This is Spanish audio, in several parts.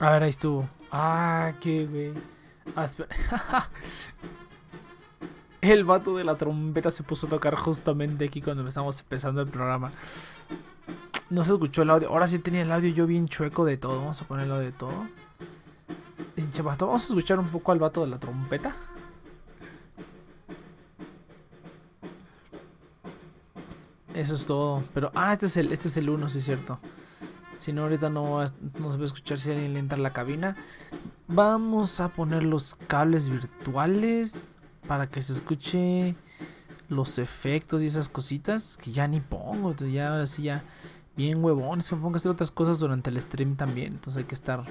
A ver, ahí estuvo. Ah, qué güey. El vato de la trompeta se puso a tocar justamente aquí cuando estamos empezando el programa. No se escuchó el audio. Ahora sí tenía el audio yo bien chueco de todo. Vamos a ponerlo de todo. Vamos a escuchar un poco al vato de la trompeta. Eso es todo. Pero, ah, este es el, este es el 1, sí es cierto. Si no, ahorita no, no se va a escuchar si alguien entra a la cabina. Vamos a poner los cables virtuales para que se escuche los efectos y esas cositas que ya ni pongo. Ya ahora sí, ya bien huevón. Se pongo a hacer otras cosas durante el stream también. Entonces hay que estar.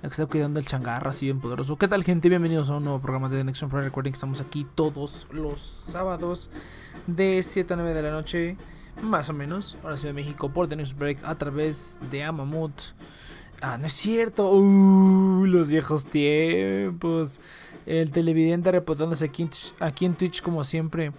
Que estar cuidando el changarro así bien poderoso. ¿Qué tal, gente? Bienvenidos a un nuevo programa de The Next One Recording. Estamos aquí todos los sábados de 7 a 9 de la noche. Más o menos. Ahora Ciudad de México por The Next Break a través de Amamut. Ah, no es cierto. Los viejos tiempos. El televidente reportándose aquí, aquí en Twitch como siempre.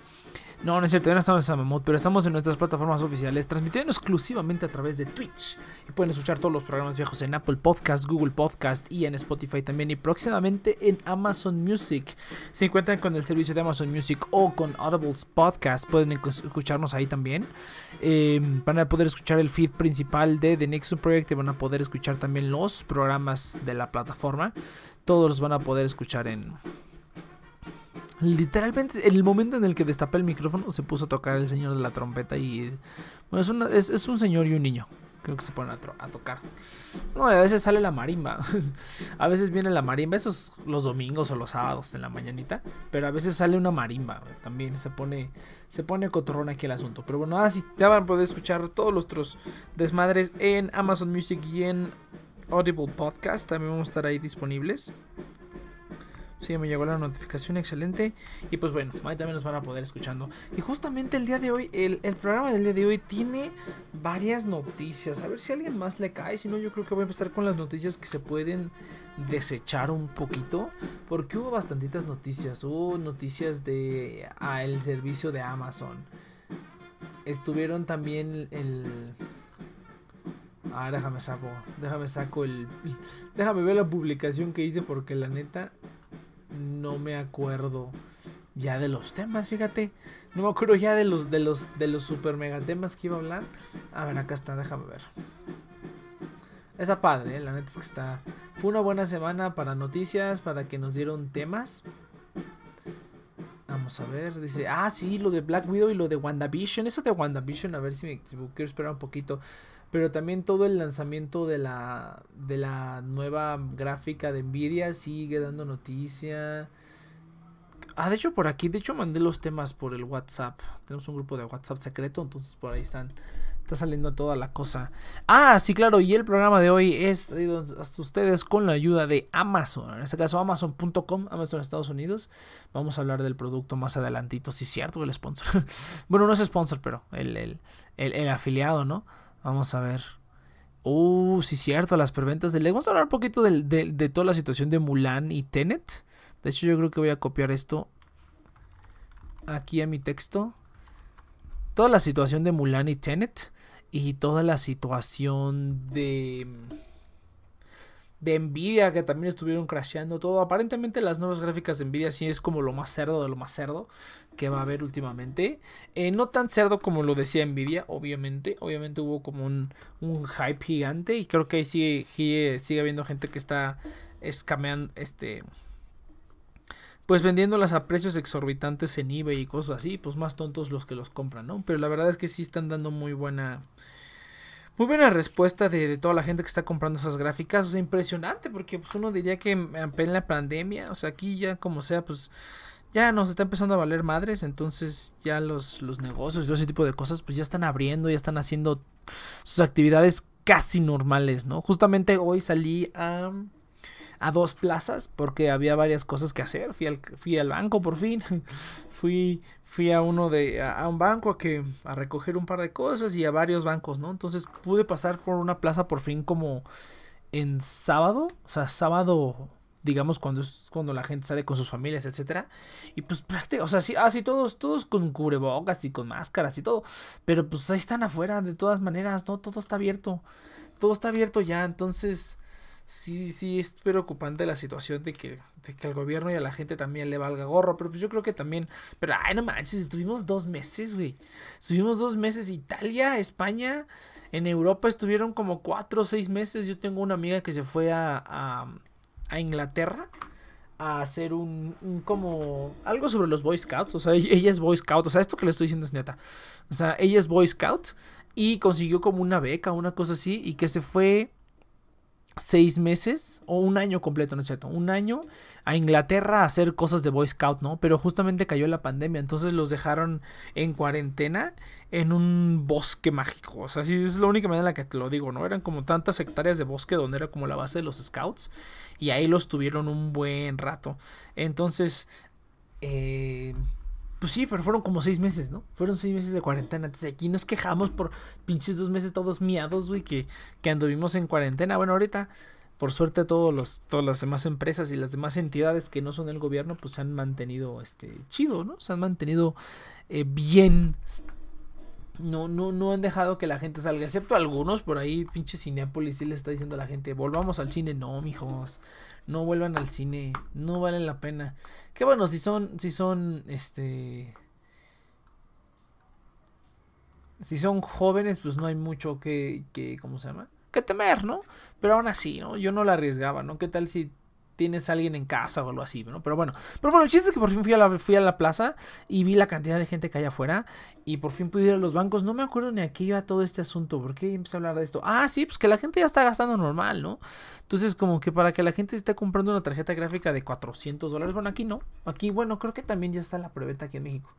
No, no es cierto, ya no estamos en Samamut, pero estamos en nuestras plataformas oficiales, transmitiendo exclusivamente a través de Twitch. Y pueden escuchar todos los programas viejos en Apple Podcast, Google Podcast y en Spotify también. Y próximamente en Amazon Music. Si encuentran con el servicio de Amazon Music o con Audible's Podcast, pueden escucharnos ahí también. Em, van a poder escuchar el feed principal de The Nexus Project y van a poder escuchar también los programas de la plataforma. Todos los van a poder escuchar en Literalmente, en el momento en el que destapé el micrófono, se puso a tocar el señor de la trompeta y. Bueno, es, un señor y un niño. Creo que se ponen a, tocar. No, a veces sale la marimba. a veces viene la marimba. Esos los domingos o los sábados en la mañanita. Pero a veces sale una marimba. También se pone. Se pone cotorrón aquí el asunto. Pero bueno, así ya van a poder escuchar todos los otros desmadres en Amazon Music y en Audible Podcast. También vamos a estar ahí disponibles. Sí, me llegó la notificación, excelente. Y pues bueno, ahí también nos van a poder escuchando. Y justamente el día de hoy, el, programa del día de hoy tiene varias noticias. A ver si a alguien más le cae. Si no, yo creo que voy a empezar con las noticias que se pueden desechar un poquito. Porque hubo bastantitas noticias. Hubo noticias de el servicio de Amazon. Estuvieron también el... Ah, déjame saco, déjame saco el... Déjame ver la publicación que hice porque la neta no me acuerdo ya de los temas, fíjate. No me acuerdo ya de los de los de los super mega temas que iba a hablar. A ver, acá está, déjame ver. Está padre, ¿eh? la neta es que está. Fue una buena semana para noticias, para que nos dieron temas. Vamos a ver, dice, ah, sí, lo de Black Widow y lo de WandaVision. Eso de WandaVision, a ver si me quiero esperar un poquito pero también todo el lanzamiento de la de la nueva gráfica de Nvidia sigue dando noticia. Ah, de hecho por aquí, de hecho mandé los temas por el WhatsApp. Tenemos un grupo de WhatsApp secreto, entonces por ahí están está saliendo toda la cosa. Ah, sí, claro, y el programa de hoy es hasta ustedes con la ayuda de Amazon. En este caso, Amazon.com, Amazon Estados Unidos. Vamos a hablar del producto más adelantito. Sí, cierto, el sponsor. bueno, no es sponsor, pero el, el, el afiliado, ¿no? Vamos a ver. Uh, sí, cierto, las preventas de Vamos a hablar un poquito de, toda la situación de Mulan y Tenet. De hecho, yo creo que voy a copiar esto aquí a mi texto. Toda la situación de Mulan y Tenet. Y toda la situación de de Nvidia que también estuvieron crasheando todo. Aparentemente las nuevas gráficas de Nvidia sí es como lo más cerdo de lo más cerdo que va a haber últimamente. Eh, no tan cerdo como lo decía Nvidia, obviamente. Obviamente hubo como un, un hype gigante y creo que ahí sigue, sigue, sigue habiendo gente que está escameando, este... Pues vendiéndolas a precios exorbitantes en eBay y cosas así, pues más tontos los que los compran, ¿no? Pero la verdad es que sí están dando muy buena muy buena respuesta de, toda la gente que está comprando esas gráficas. O sea, impresionante, porque pues, uno diría que en la pandemia, o sea, aquí ya como sea, pues ya nos está empezando a valer madres. Entonces ya los, los negocios y ese tipo de cosas, pues ya están abriendo, ya están haciendo sus actividades casi normales, ¿no? Justamente hoy salí a a dos plazas porque había varias cosas que hacer. Fui al, fui al banco por fin. fui, fui a uno de, a, un banco a que, a recoger un par de cosas y a varios bancos, ¿no? Entonces pude pasar por una plaza por fin como en sábado, o sea, sábado digamos cuando es cuando la gente sale con sus familias, etcétera, y pues prácticamente, o sea, sí, así ah, todos todos con cubrebocas y con máscaras y todo, pero pues ahí están afuera de todas maneras, no todo está abierto. Todo está abierto ya, entonces sí, sí es preocupante la situación de que, de que al gobierno y a la gente también le valga gorro. Pero pues yo creo que también. Pero ay, no manches, estuvimos dos meses, güey. Estuvimos dos meses. Italia, España. En Europa estuvieron como cuatro o seis meses. Yo tengo una amiga que se fue a, a, Inglaterra a hacer un, un, como algo sobre los Boy Scouts. O sea, ella es Boy Scout. O sea, esto que le estoy diciendo es neta. O sea, ella es Boy Scout y consiguió como una beca, una cosa así, y que se fue seis meses o un año completo, ¿no es cierto? Un año a Inglaterra a hacer cosas de Boy Scout, ¿no? Pero justamente cayó la pandemia, entonces los dejaron en cuarentena en un bosque mágico. O sea, sí, es la única manera en la que te lo digo, ¿no? Eran como tantas hectáreas de bosque donde era como la base de los Scouts y ahí los tuvieron un buen rato. Entonces, eh, pues sí, pero fueron como seis meses, ¿no? Fueron seis meses de cuarentena. Entonces aquí nos quejamos por pinches dos meses todos miados, güey, que, que anduvimos en cuarentena. Bueno, ahorita, por suerte, todos los, todas las demás empresas y las demás entidades que no son el gobierno, pues se han mantenido este, chido, ¿no? Se han mantenido eh, bien. No, no, no han dejado que la gente salga, excepto algunos por ahí, pinche Cineápolis sí le está diciendo a la gente, volvamos al cine. No, mijos no vuelvan al cine, no valen la pena. Que bueno, si son, si son, este, si son jóvenes, pues no hay mucho que, que, ¿cómo se llama? Que temer, ¿no? Pero aún así, ¿no? Yo no la arriesgaba, ¿no? ¿Qué tal si tienes a alguien en casa o algo así, ¿no? Pero bueno, pero bueno, el chiste es que por fin fui a la, fui a la plaza y vi la cantidad de gente que hay afuera y por fin pude ir a los bancos. No me acuerdo ni a qué iba todo este asunto, ¿por qué empecé a hablar de esto? Ah, sí, pues que la gente ya está gastando normal, ¿no? Entonces, como que para que la gente esté comprando una tarjeta gráfica de 400 dólares, bueno, aquí no. Aquí, bueno, creo que también ya está la preventa aquí en México.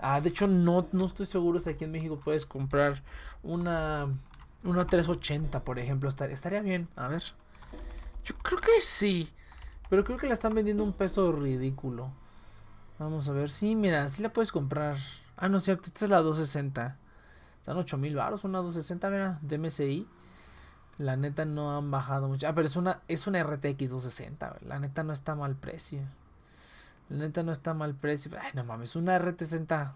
Ah, de hecho, no, no estoy seguro si aquí en México puedes comprar una, una 380, por ejemplo. Estaría, estaría bien, a ver. Yo creo que sí. Pero creo que la están vendiendo un peso ridículo. Vamos a ver. Sí, mira, sí la puedes comprar. Ah, no es cierto. Esta es la 260. Están 8000 baros. Una 260, mira, de MSI. La neta no han bajado mucho. Ah, pero es una, es una RTX 260. La neta no está mal precio. La neta no está mal precio. Ay, no mames, una RT60.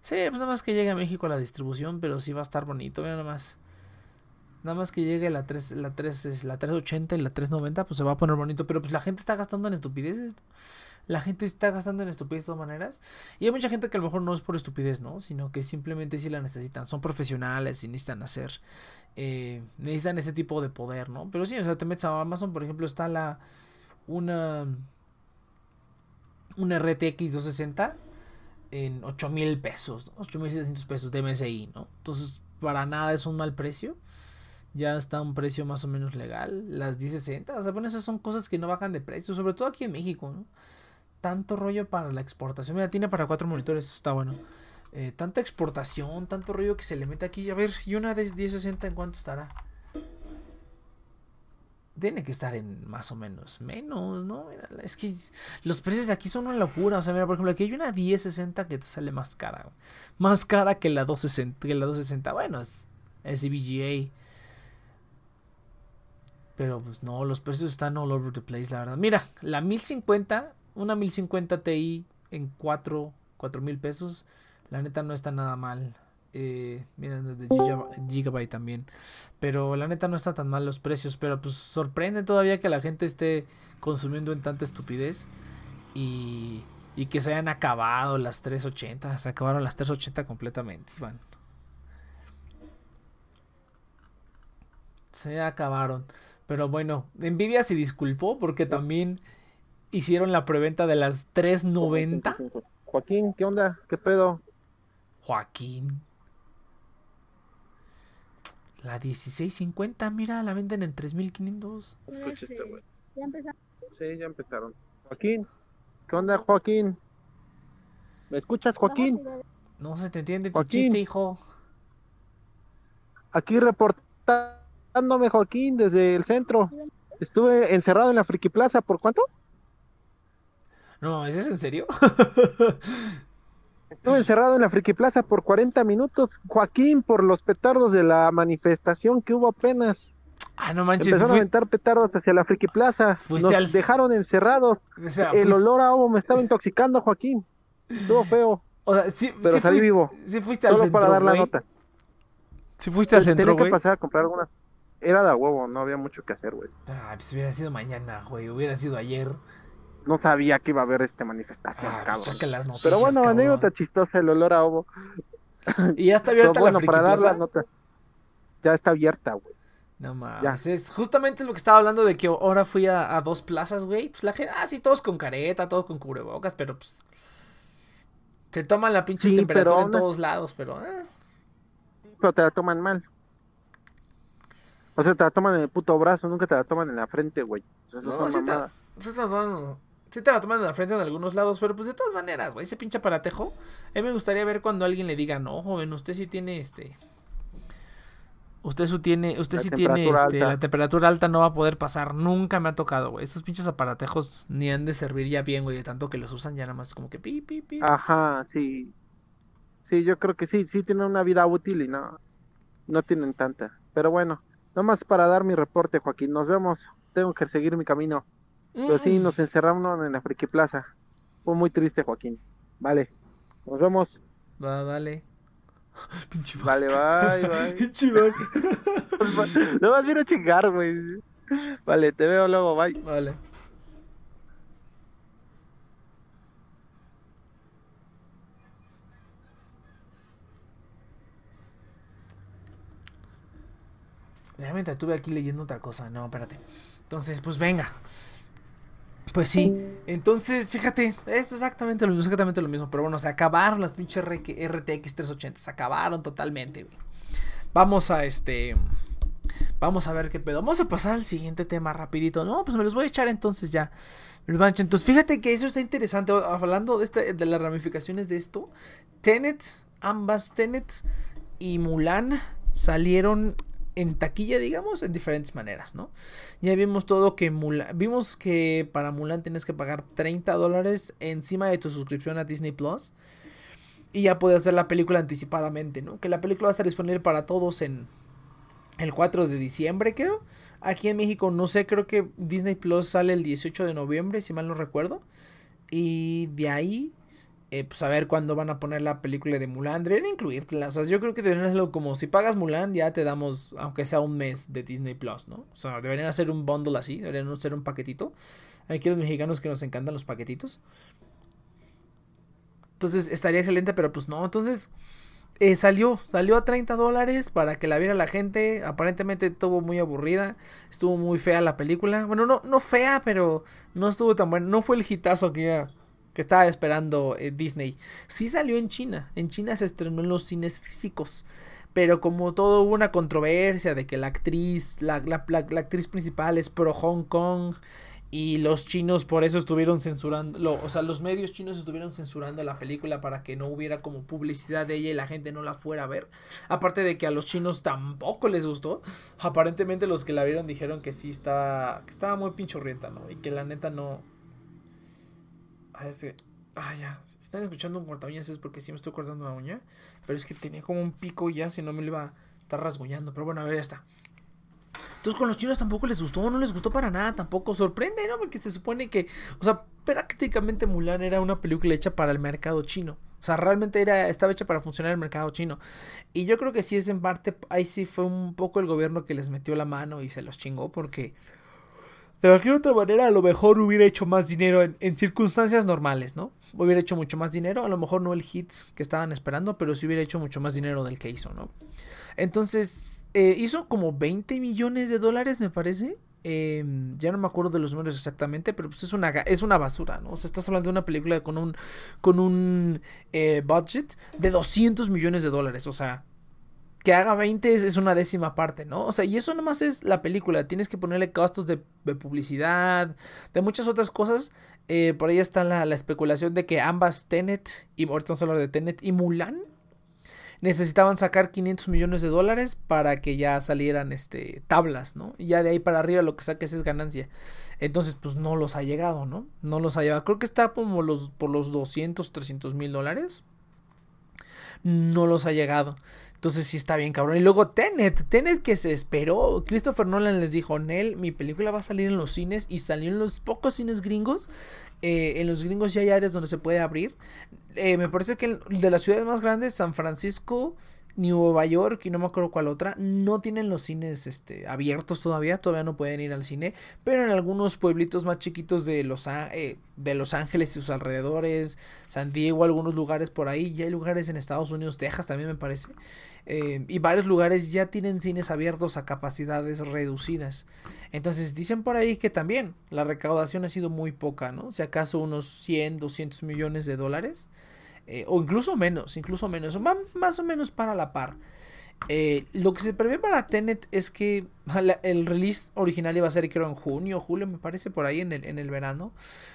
Sí, pues nada más que llegue a México la distribución, pero sí va a estar bonito. Mira nada más. Nada más que llegue la 3, la 3, la 380 y la 390, pues se va a poner bonito. Pero pues la gente está gastando en estupideces. La gente está gastando en estupideces de todas maneras. Y hay mucha gente que a lo mejor no es por estupidez, ¿no? Sino que simplemente sí la necesitan. Son profesionales y necesitan hacer. Eh, necesitan ese tipo de poder, ¿no? Pero sí, o sea, te metes a Amazon, por ejemplo, está la. Una. Una RTX 260 en 8 mil pesos, ¿no? 8 mil 700 pesos de MSI, ¿no? Entonces, para nada es un mal precio ya está un precio más o menos legal. Las 1060, o sea, bueno, esas son cosas que no bajan de precio, sobre todo aquí en México, ¿no? Tanto rollo para la exportación. Mira, tiene para cuatro monitores, está bueno. Eh, tanta exportación, tanto rollo que se le mete aquí. A ver, y una de 1060 en cuánto estará. Tiene que estar en más o menos menos, ¿no? es que los precios de aquí son una locura. O sea, mira, por ejemplo, aquí hay una 1060 que te sale más cara. Más cara que la 260. Que la 260. Bueno, es, es VGA. Pero pues no, los precios están all over the place, la verdad. Mira, la 1050, una 1050 Ti en 4, 4 mil pesos. La neta no está nada mal. Eh, miren, de Gigabyte también. Pero la neta no está tan mal los precios. Pero pues sorprende todavía que la gente esté consumiendo en tanta estupidez. Y, y que se hayan acabado las 380. Se acabaron las 380 completamente, Iván. Se acabaron. Pero bueno, Nvidia se disculpó porque también hicieron la preventa de las 390. Joaquín, ¿qué onda? ¿Qué pedo? Joaquín. La 1650, mira, la venden en 3500. Ya empezaron. Sí, ya empezaron. Joaquín, ¿qué onda, Joaquín? ¿Me escuchas, Joaquín? No se te entiende tu chiste, hijo. Aquí reporta Joaquín, desde el centro. Estuve encerrado en la Friki Plaza, ¿por cuánto? No, ¿es en serio? Estuve encerrado en la Friki Plaza por 40 minutos, Joaquín, por los petardos de la manifestación que hubo apenas. Ah, no manches. Empezaron a aventar petardos hacia la Friki Plaza. Nos dejaron encerrados. el olor a ovo me estaba intoxicando, Joaquín. Estuvo feo. O sea, sí, pero salí vivo. Sí fuiste al Solo para dar la nota. Si fuiste al centro, güey. que pasar a comprar algunas era de huevo, no había mucho que hacer, güey. Ah, pues hubiera sido mañana, güey, hubiera sido ayer. No sabía que iba a haber esta manifestación, ah, cabrón. Pero bueno, anécdota chistosa, el olor a ovo. Y ya está abierta la para dar la nota. Ya está abierta, güey. No mames, es justamente lo que estaba hablando de que ahora fui a, dos plazas, güey. Pues la gente, ah, sí, todos con careta, todos con cubrebocas, pero pues. Te toman la pinche temperatura en todos lados, pero. Eh. Pero te la toman mal. O sea, te la toman en el puto brazo, nunca te la toman en la frente, güey. O sea, no, sí, te, te la toman en la frente en algunos lados, pero pues de todas maneras, güey, ese pinche aparatejo. A mí me gustaría ver cuando alguien le diga, no, joven, usted sí tiene este. Usted, su tiene, usted sí tiene este, la temperatura alta, no va a poder pasar. Nunca me ha tocado, güey. Esos pinches aparatejos ni han de servir ya bien, güey, de tanto que los usan ya nada más como que pi, pi, pi. Ajá, sí. Sí, yo creo que sí, sí tienen una vida útil y no, no tienen tanta. Pero bueno, Nomás para dar mi reporte, Joaquín. Nos vemos. Tengo que seguir mi camino. Pero sí, nos encerramos en la Friki Plaza. Fue muy triste, Joaquín. Vale. Nos vemos. Va, dale. Pinche Vale, bye, bye. Pinche No vas a ir a chingar, güey. Vale, te veo luego, bye. Vale. Realmente estuve aquí leyendo otra cosa. No, espérate. Entonces, pues venga. Pues sí. Entonces, fíjate, es exactamente lo mismo, exactamente lo mismo. Pero bueno, se acabaron las pinches RTX 380. Se acabaron totalmente, Vamos a este. Vamos a ver qué pedo. Vamos a pasar al siguiente tema rapidito. No, pues me los voy a echar entonces ya. Entonces, fíjate que eso está interesante. Hablando de, este, de las ramificaciones de esto. Tenet, ambas Tenet y Mulan salieron en taquilla, digamos, en diferentes maneras, ¿no? Ya vimos todo que Mulan, vimos que para Mulan tienes que pagar 30 dólares encima de tu suscripción a Disney Plus. Y ya puedes ver la película anticipadamente, ¿no? Que la película va a estar disponible para todos en el 4 de diciembre, creo. Aquí en México, no sé, creo que Disney Plus sale el 18 de noviembre, si mal no recuerdo. Y de ahí eh, pues a ver cuándo van a poner la película de Mulan. Deberían incluirla. O sea, yo creo que deberían hacerlo como si pagas Mulan, ya te damos, aunque sea un mes de Disney Plus, ¿no? O sea, deberían hacer un bundle así, deberían hacer un paquetito. Hay que los mexicanos que nos encantan los paquetitos. Entonces estaría excelente, pero pues no. Entonces eh, salió, salió a 30 dólares para que la viera la gente. Aparentemente estuvo muy aburrida. Estuvo muy fea la película. Bueno, no, no fea, pero no estuvo tan bueno. No fue el hitazo que iba que estaba esperando eh, Disney. Sí salió en China. En China se estrenó en los cines físicos. Pero como todo hubo una controversia de que la actriz, la, la, actriz principal es pro Hong Kong. Y los chinos por eso estuvieron censurando, o sea, los medios chinos estuvieron censurando la película para que no hubiera como publicidad de ella y la gente no la fuera a ver. Aparte de que a los chinos tampoco les gustó. Aparentemente los que la vieron dijeron que sí estaba, que estaba muy pinchorrienta, ¿no? Y que la neta no, Ah, este. Ah, ya. Están escuchando un corta uñas es porque sí me estoy cortando la uña. Pero es que tenía como un pico ya, si no me lo iba a estar rasguñando. Pero bueno, a ver, ya está. Entonces con los chinos tampoco les gustó, no les gustó para nada, tampoco sorprende, ¿no? Porque se supone que, o sea, prácticamente Mulan era una película hecha para el mercado chino. O sea, realmente era, estaba hecha para funcionar el mercado chino. Y yo creo que sí es en parte, ahí sí fue un poco el gobierno que les metió la mano y se los chingó porque de cualquier otra manera, a lo mejor hubiera hecho más dinero en, circunstancias normales, ¿no? Hubiera hecho mucho más dinero, a lo mejor no el hit que estaban esperando, pero sí hubiera hecho mucho más dinero del que hizo, ¿no? Entonces, eh, hizo como 20 millones de dólares, me parece. Em, ya no me acuerdo de los números exactamente, pero pues es una, es una basura, ¿no? O sea, estás hablando de una película con un, con un eh, budget de 200 millones de dólares, o sea, que haga 20 es, una décima parte, ¿no? O sea, y eso nomás es la película. Tienes que ponerle costos de, publicidad, de muchas otras cosas. Eh, por ahí está la, especulación de que ambas Tenet, y ahorita vamos a hablar de Tenet y Mulan, necesitaban sacar 500 millones de dólares para que ya salieran este, tablas, ¿no? Y ya de ahí para arriba lo que saques es ganancia. Entonces, pues no los ha llegado, ¿no? No los ha llegado. Creo que está como los, por los 200, 300 mil dólares. No los ha llegado. Entonces sí está bien cabrón. Y luego Tenet, Tenet que se esperó. Christopher Nolan les dijo, Nel, mi película va a salir en los cines y salió en los pocos cines gringos. Eh, en los gringos ya hay áreas donde se puede abrir. Eh, me parece que de las ciudades más grandes, San Francisco, Nueva York y no me acuerdo cuál otra, no tienen los cines este, abiertos todavía, todavía no pueden ir al cine, pero en algunos pueblitos más chiquitos de Los, eh, de los Ángeles y sus alrededores, San Diego, algunos lugares por ahí, ya hay lugares en Estados Unidos, Texas también me parece, eh, y varios lugares ya tienen cines abiertos a capacidades reducidas. Entonces dicen por ahí que también la recaudación ha sido muy poca, ¿no? Si acaso unos 100, 200 millones de dólares. Eh, o incluso menos, incluso menos, más o menos para la par. Eh, lo que se prevé para Tenet es que el release original iba a ser creo en junio, julio, me parece, por ahí en el, en el verano.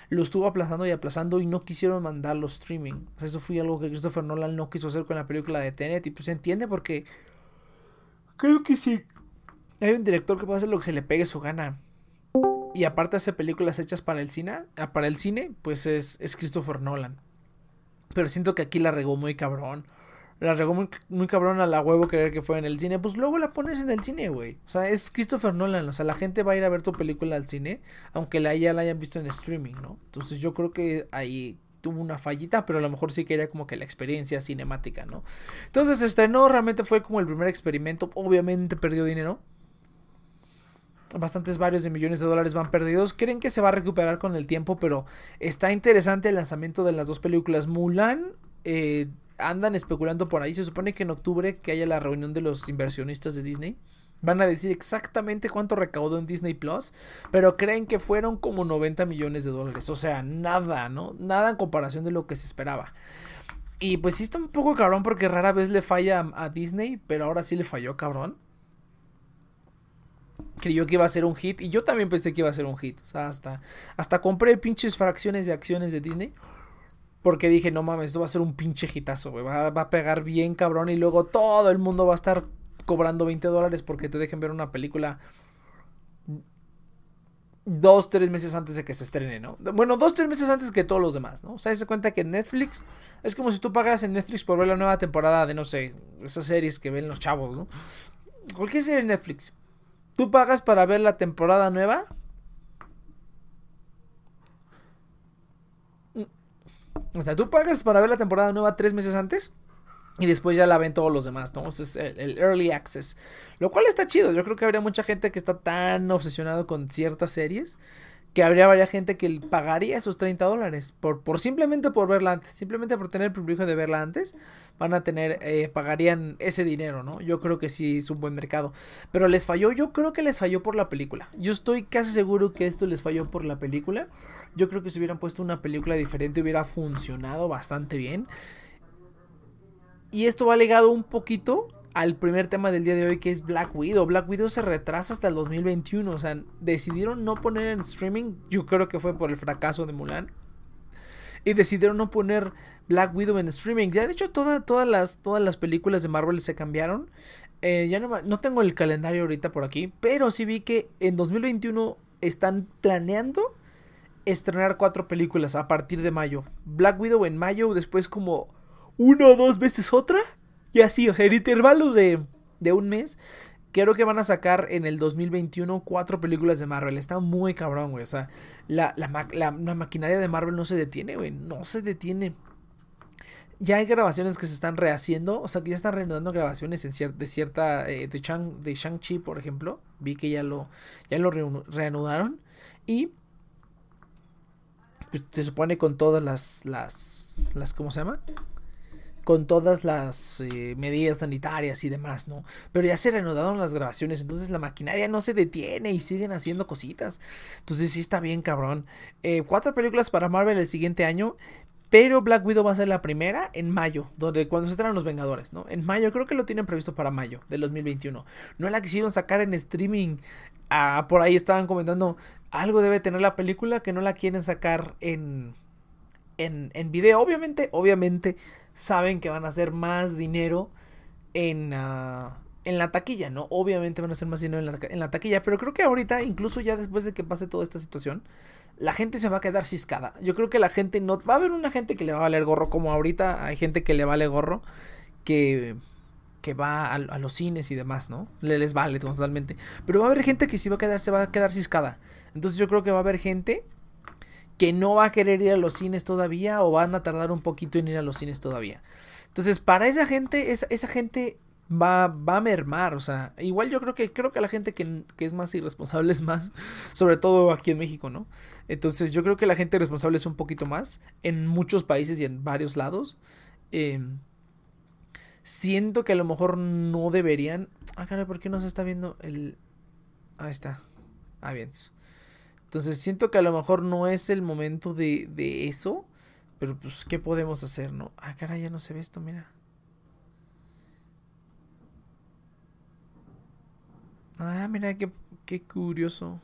Lo estuvo aplazando y aplazando y no quisieron mandarlo streaming. eso fue algo que Christopher Nolan no quiso hacer con la película de Tenet y pues se entiende porque creo que sí. Hay un director que puede hacer lo que se le pegue su gana. Y aparte hace películas hechas para el cine, para el cine pues es, es Christopher Nolan. Pero siento que aquí la regó muy cabrón. La regó muy, cabrón a la huevo querer que fue en el cine. Pues luego la pones en el cine, güey. O sea, es Christopher Nolan. O sea, la gente va a ir a ver tu película al cine. Aunque la, ya la hayan visto en streaming, ¿no? Entonces yo creo que ahí tuvo una fallita, pero a lo mejor sí quería como que la experiencia cinemática, ¿no? Entonces estrenó, realmente fue como el primer experimento, obviamente perdió dinero, bastantes varios de millones de dólares van perdidos. Creen que se va a recuperar con el tiempo, pero está interesante el lanzamiento de las dos películas. Mulan, eh, andan especulando por ahí. Se supone que en octubre que haya la reunión de los inversionistas de Disney. Van a decir exactamente cuánto recaudó en Disney Plus, pero creen que fueron como 90 millones de dólares. O sea, nada, ¿no? Nada en comparación de lo que se esperaba. Y pues sí está un poco cabrón porque rara vez le falla a Disney, pero ahora sí le falló cabrón creyó que iba a ser un hit y yo también pensé que iba a ser un hit. O sea, hasta, hasta compré pinches fracciones de acciones de Disney. Porque dije, no mames, esto va a ser un pinche hitazo, güey. Va, a pegar bien cabrón y luego todo el mundo va a estar cobrando 20 dólares porque te dejen ver una película dos, tres meses antes de que se estrene, ¿no? Bueno, dos, tres meses antes que todos los demás, ¿no? O sea, se cuenta que Netflix es como si tú pagas en Netflix por ver la nueva temporada de, no sé, esas series que ven los chavos, ¿no? Cualquier serie en Netflix. Tú pagas para ver la temporada nueva. O sea, tú pagas para ver la temporada nueva tres meses antes. Y después ya la ven todos los demás, ¿no? es el, el, early access. Lo cual está chido. Yo creo que habría mucha gente que está tan obsesionado con ciertas series que habría varias gente que pagaría esos 30 dólares por, por simplemente por verla antes, simplemente por tener el privilegio de verla antes, van a tener, eh, pagarían ese dinero, ¿no? Yo creo que sí es un buen mercado, pero les falló, yo creo que les falló por la película, yo estoy casi seguro que esto les falló por la película, yo creo que si hubieran puesto una película diferente hubiera funcionado bastante bien, y esto va ligado un poquito al primer tema del día de hoy que es Black Widow. Black Widow se retrasa hasta el 2021, o sea, decidieron no poner en streaming, yo creo que fue por el fracaso de Mulan. Y decidieron no poner Black Widow en streaming. Ya de hecho todas, las, todas las películas de Marvel se cambiaron. Eh, ya no, no tengo el calendario ahorita por aquí, pero sí vi que en 2021 están planeando estrenar cuatro películas a partir de mayo. Black Widow en mayo, después como una o dos veces otra. Y así, o sea, en intervalos de, de un mes, creo que van a sacar en el 2021 cuatro películas de Marvel. Está muy cabrón, güey. O sea, la, la, maquinaria de Marvel no se detiene, güey. No se detiene. Ya hay grabaciones que se están rehaciendo. O sea, que ya están reanudando grabaciones de cierta. Eh, de, Shang, de Shang-Chi, por ejemplo. Vi que ya lo, ya lo reanudaron. Y. Pues, se supone con todas las. las. las ¿Cómo se llama? Con todas las eh, medidas sanitarias y demás, ¿no? Pero ya se reanudaron las grabaciones, entonces la maquinaria no se detiene y siguen haciendo cositas. Entonces sí está bien, cabrón. Eh, cuatro películas para Marvel el siguiente año. Pero Black Widow va a ser la primera en mayo, donde cuando se estrenan los Vengadores, ¿no? En mayo, creo que lo tienen previsto para mayo del 2021. No la quisieron sacar en streaming. Ah, por ahí estaban comentando, algo debe tener la película que no la quieren sacar en, en, en video. Obviamente, obviamente saben que van a hacer más dinero en, ah, en la taquilla, ¿no? Obviamente van a hacer más dinero en la, en la, taquilla, pero creo que ahorita, incluso ya después de que pase toda esta situación, la gente se va a quedar ciscada. Yo creo que la gente no... Va a haber una gente que le va a valer gorro, como ahorita hay gente que le vale gorro, que que va a, los cines y demás, ¿no? Le, les vale totalmente. Pero va a haber gente que sí va a quedar, se va a quedar ciscada. Entonces yo creo que va a haber gente que no va a querer ir a los cines todavía o van a tardar un poquito en ir a los cines todavía. Entonces, para esa gente, esa, esa gente va, va a mermar, o sea, igual yo creo que creo que la gente que, es más irresponsable es más, sobre todo aquí en México, ¿no? Entonces yo creo que la gente responsable es un poquito más en muchos países y en varios lados. Em, siento que a lo mejor no deberían... Ah, caray, ¿por qué no se está viendo el... Ahí está. Ah, bien. Entonces siento que a lo mejor no es el momento de, de eso. Pero pues, ¿qué podemos hacer, no? Ah, caray, ya no se ve esto, mira. Ah, mira, qué, qué curioso.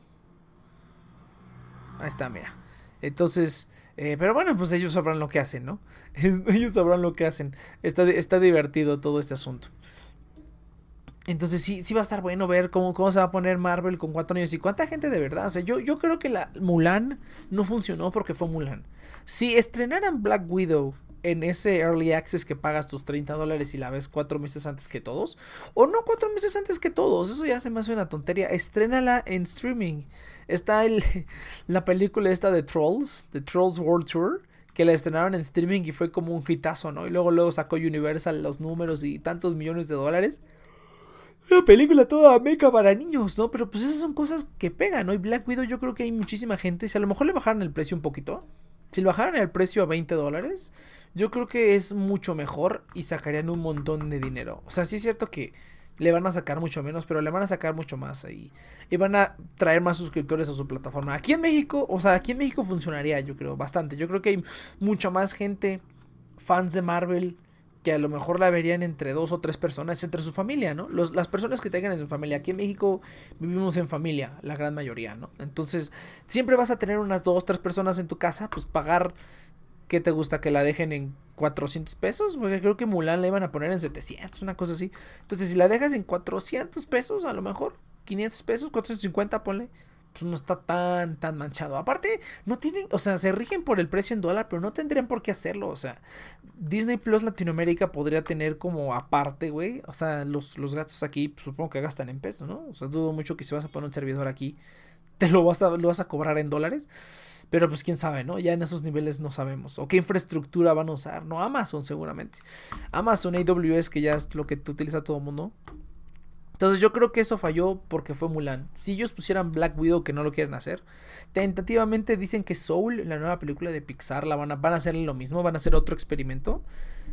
Ahí está, mira. Entonces, eh, pero bueno, pues ellos sabrán lo que hacen, ¿no? ellos sabrán lo que hacen. Está, está divertido todo este asunto. Entonces sí, sí va a estar bueno ver cómo, cómo se va a poner Marvel con cuatro años y cuánta gente de verdad. O sea, yo, yo creo que la Mulan no funcionó porque fue Mulan. Si estrenaran Black Widow en ese early access que pagas tus 30 dólares y la ves cuatro meses antes que todos. O no cuatro meses antes que todos. Eso ya se me hace una tontería. Estrénala en streaming. Está el, la película esta de Trolls, de Trolls World Tour. Que la estrenaron en streaming y fue como un hitazo, ¿no? Y luego, luego sacó Universal los números y tantos millones de dólares. Una película toda meca para niños, ¿no? Pero pues esas son cosas que pegan, ¿no? Y Black Widow yo creo que hay muchísima gente. Si a lo mejor le bajaron el precio un poquito. Si le bajaran el precio a 20 dólares, yo creo que es mucho mejor y sacarían un montón de dinero. O sea, sí es cierto que le van a sacar mucho menos, pero le van a sacar mucho más ahí. Y van a traer más suscriptores a su plataforma. Aquí en México, o sea, aquí en México funcionaría, yo creo, bastante. Yo creo que hay mucha más gente, fans de Marvel, que a lo mejor la verían entre dos o tres personas, entre su familia, ¿no? Los, las personas que tengan en su familia. Aquí en México vivimos en familia, la gran mayoría, ¿no? Entonces, siempre vas a tener unas dos, tres personas en tu casa, pues pagar, ¿qué te gusta? Que la dejen en 400 pesos, porque creo que Mulan la iban a poner en 700, una cosa así. Entonces, si la dejas en 400 pesos, a lo mejor, 500 pesos, 450, ponle pues no está tan, tan manchado. Aparte, no tienen, o sea, se rigen por el precio en dólar, pero no tendrían por qué hacerlo. O sea, Disney Plus Latinoamérica podría tener como aparte, güey. O sea, los, los gastos aquí, pues, supongo que gastan en pesos, ¿no? O sea, dudo mucho que si vas a poner un servidor aquí, te lo vas a, lo vas a cobrar en dólares. Pero pues quién sabe, ¿no? Ya en esos niveles no sabemos. O qué infraestructura van a usar, ¿no? Amazon seguramente. Amazon AWS, que ya es lo que utiliza todo el mundo. Entonces yo creo que eso falló porque fue Mulan. Si ellos pusieran Black Widow que no lo quieren hacer, tentativamente dicen que Soul, la nueva película de Pixar, la van a, van a hacer lo mismo, van a hacer otro experimento.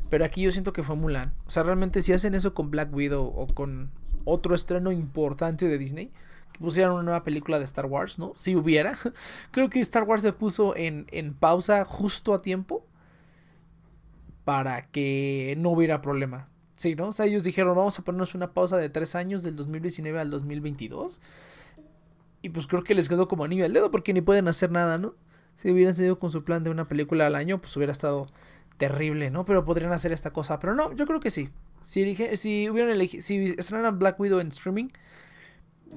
Pero aquí yo siento que fue Mulan. O sea, realmente si hacen eso con Black Widow o con otro estreno importante de Disney, que pusieran una nueva película de Star Wars, ¿no? Si hubiera. Creo que Star Wars se puso en, en pausa justo a tiempo para que no hubiera problema. Sí, ¿no? O sea, ellos dijeron, vamos a ponernos una pausa de tres años del 2019 al 2022. Y pues creo que les quedó como anillo al dedo porque ni pueden hacer nada, ¿no? Si hubieran seguido con su plan de una película al año, pues hubiera estado terrible, ¿no? Pero podrían hacer esta cosa. Pero no, yo creo que sí. Si, si hubieran elegido, si estrenaran Black Widow en streaming,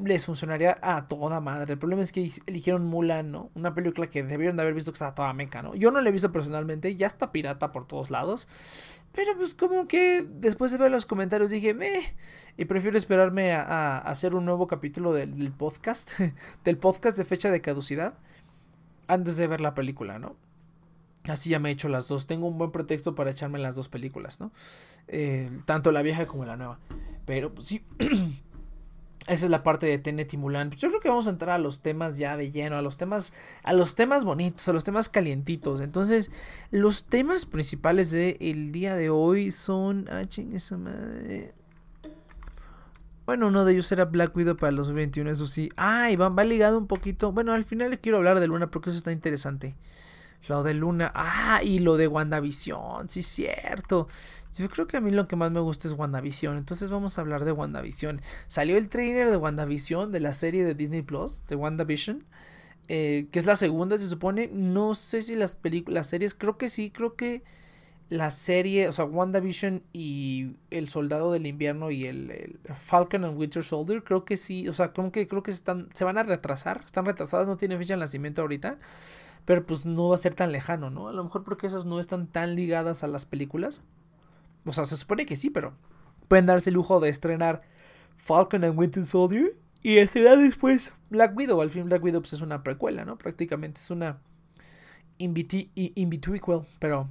les funcionaría a toda madre. El problema es que eligieron Mulan, ¿no? Una película que debieron de haber visto que estaba toda meca, ¿no? Yo no la he visto personalmente, ya está pirata por todos lados. Pero pues como que después de ver los comentarios dije, meh. Y prefiero esperarme a, hacer un nuevo capítulo del, podcast, del podcast de fecha de caducidad, antes de ver la película, ¿no? Así ya me he hecho las dos. Tengo un buen pretexto para echarme las dos películas, ¿no? Eh, tanto la vieja como la nueva. Pero pues sí. Esa es la parte de Tenet y Mulan. Pues yo creo que vamos a entrar a los temas ya de lleno, a los temas, a los temas bonitos, a los temas calientitos. Entonces, los temas principales del día de hoy son. Ah, esa madre. Bueno, uno de ellos era Black Widow para los 2021, eso sí. Ah, y va, va ligado un poquito. Bueno, al final le quiero hablar de Luna porque eso está interesante. Lo de Luna. Ah, y lo de WandaVision. Sí, cierto. Yo creo que a mí lo que más me gusta es WandaVision. Entonces vamos a hablar de WandaVision. Salió el trailer de WandaVision de la serie de Disney Plus, de WandaVision. Eh, que es la segunda, se supone. No sé si las películas, las series, creo que sí, creo que la serie, o sea, WandaVision y El Soldado del Invierno y el, Falcon and Winter Soldier, creo que sí, o sea, como que creo que están, se van a retrasar, están retrasadas, no tienen fecha de nacimiento ahorita, pero pues no va a ser tan lejano, ¿no? A lo mejor porque esas no están tan ligadas a las películas. O sea, se supone que sí, pero pueden darse el lujo de estrenar Falcon and Winter Soldier y estrenar después Black Widow. Al fin Black Widow pues, es una precuela, ¿no? Prácticamente es una in-between, pero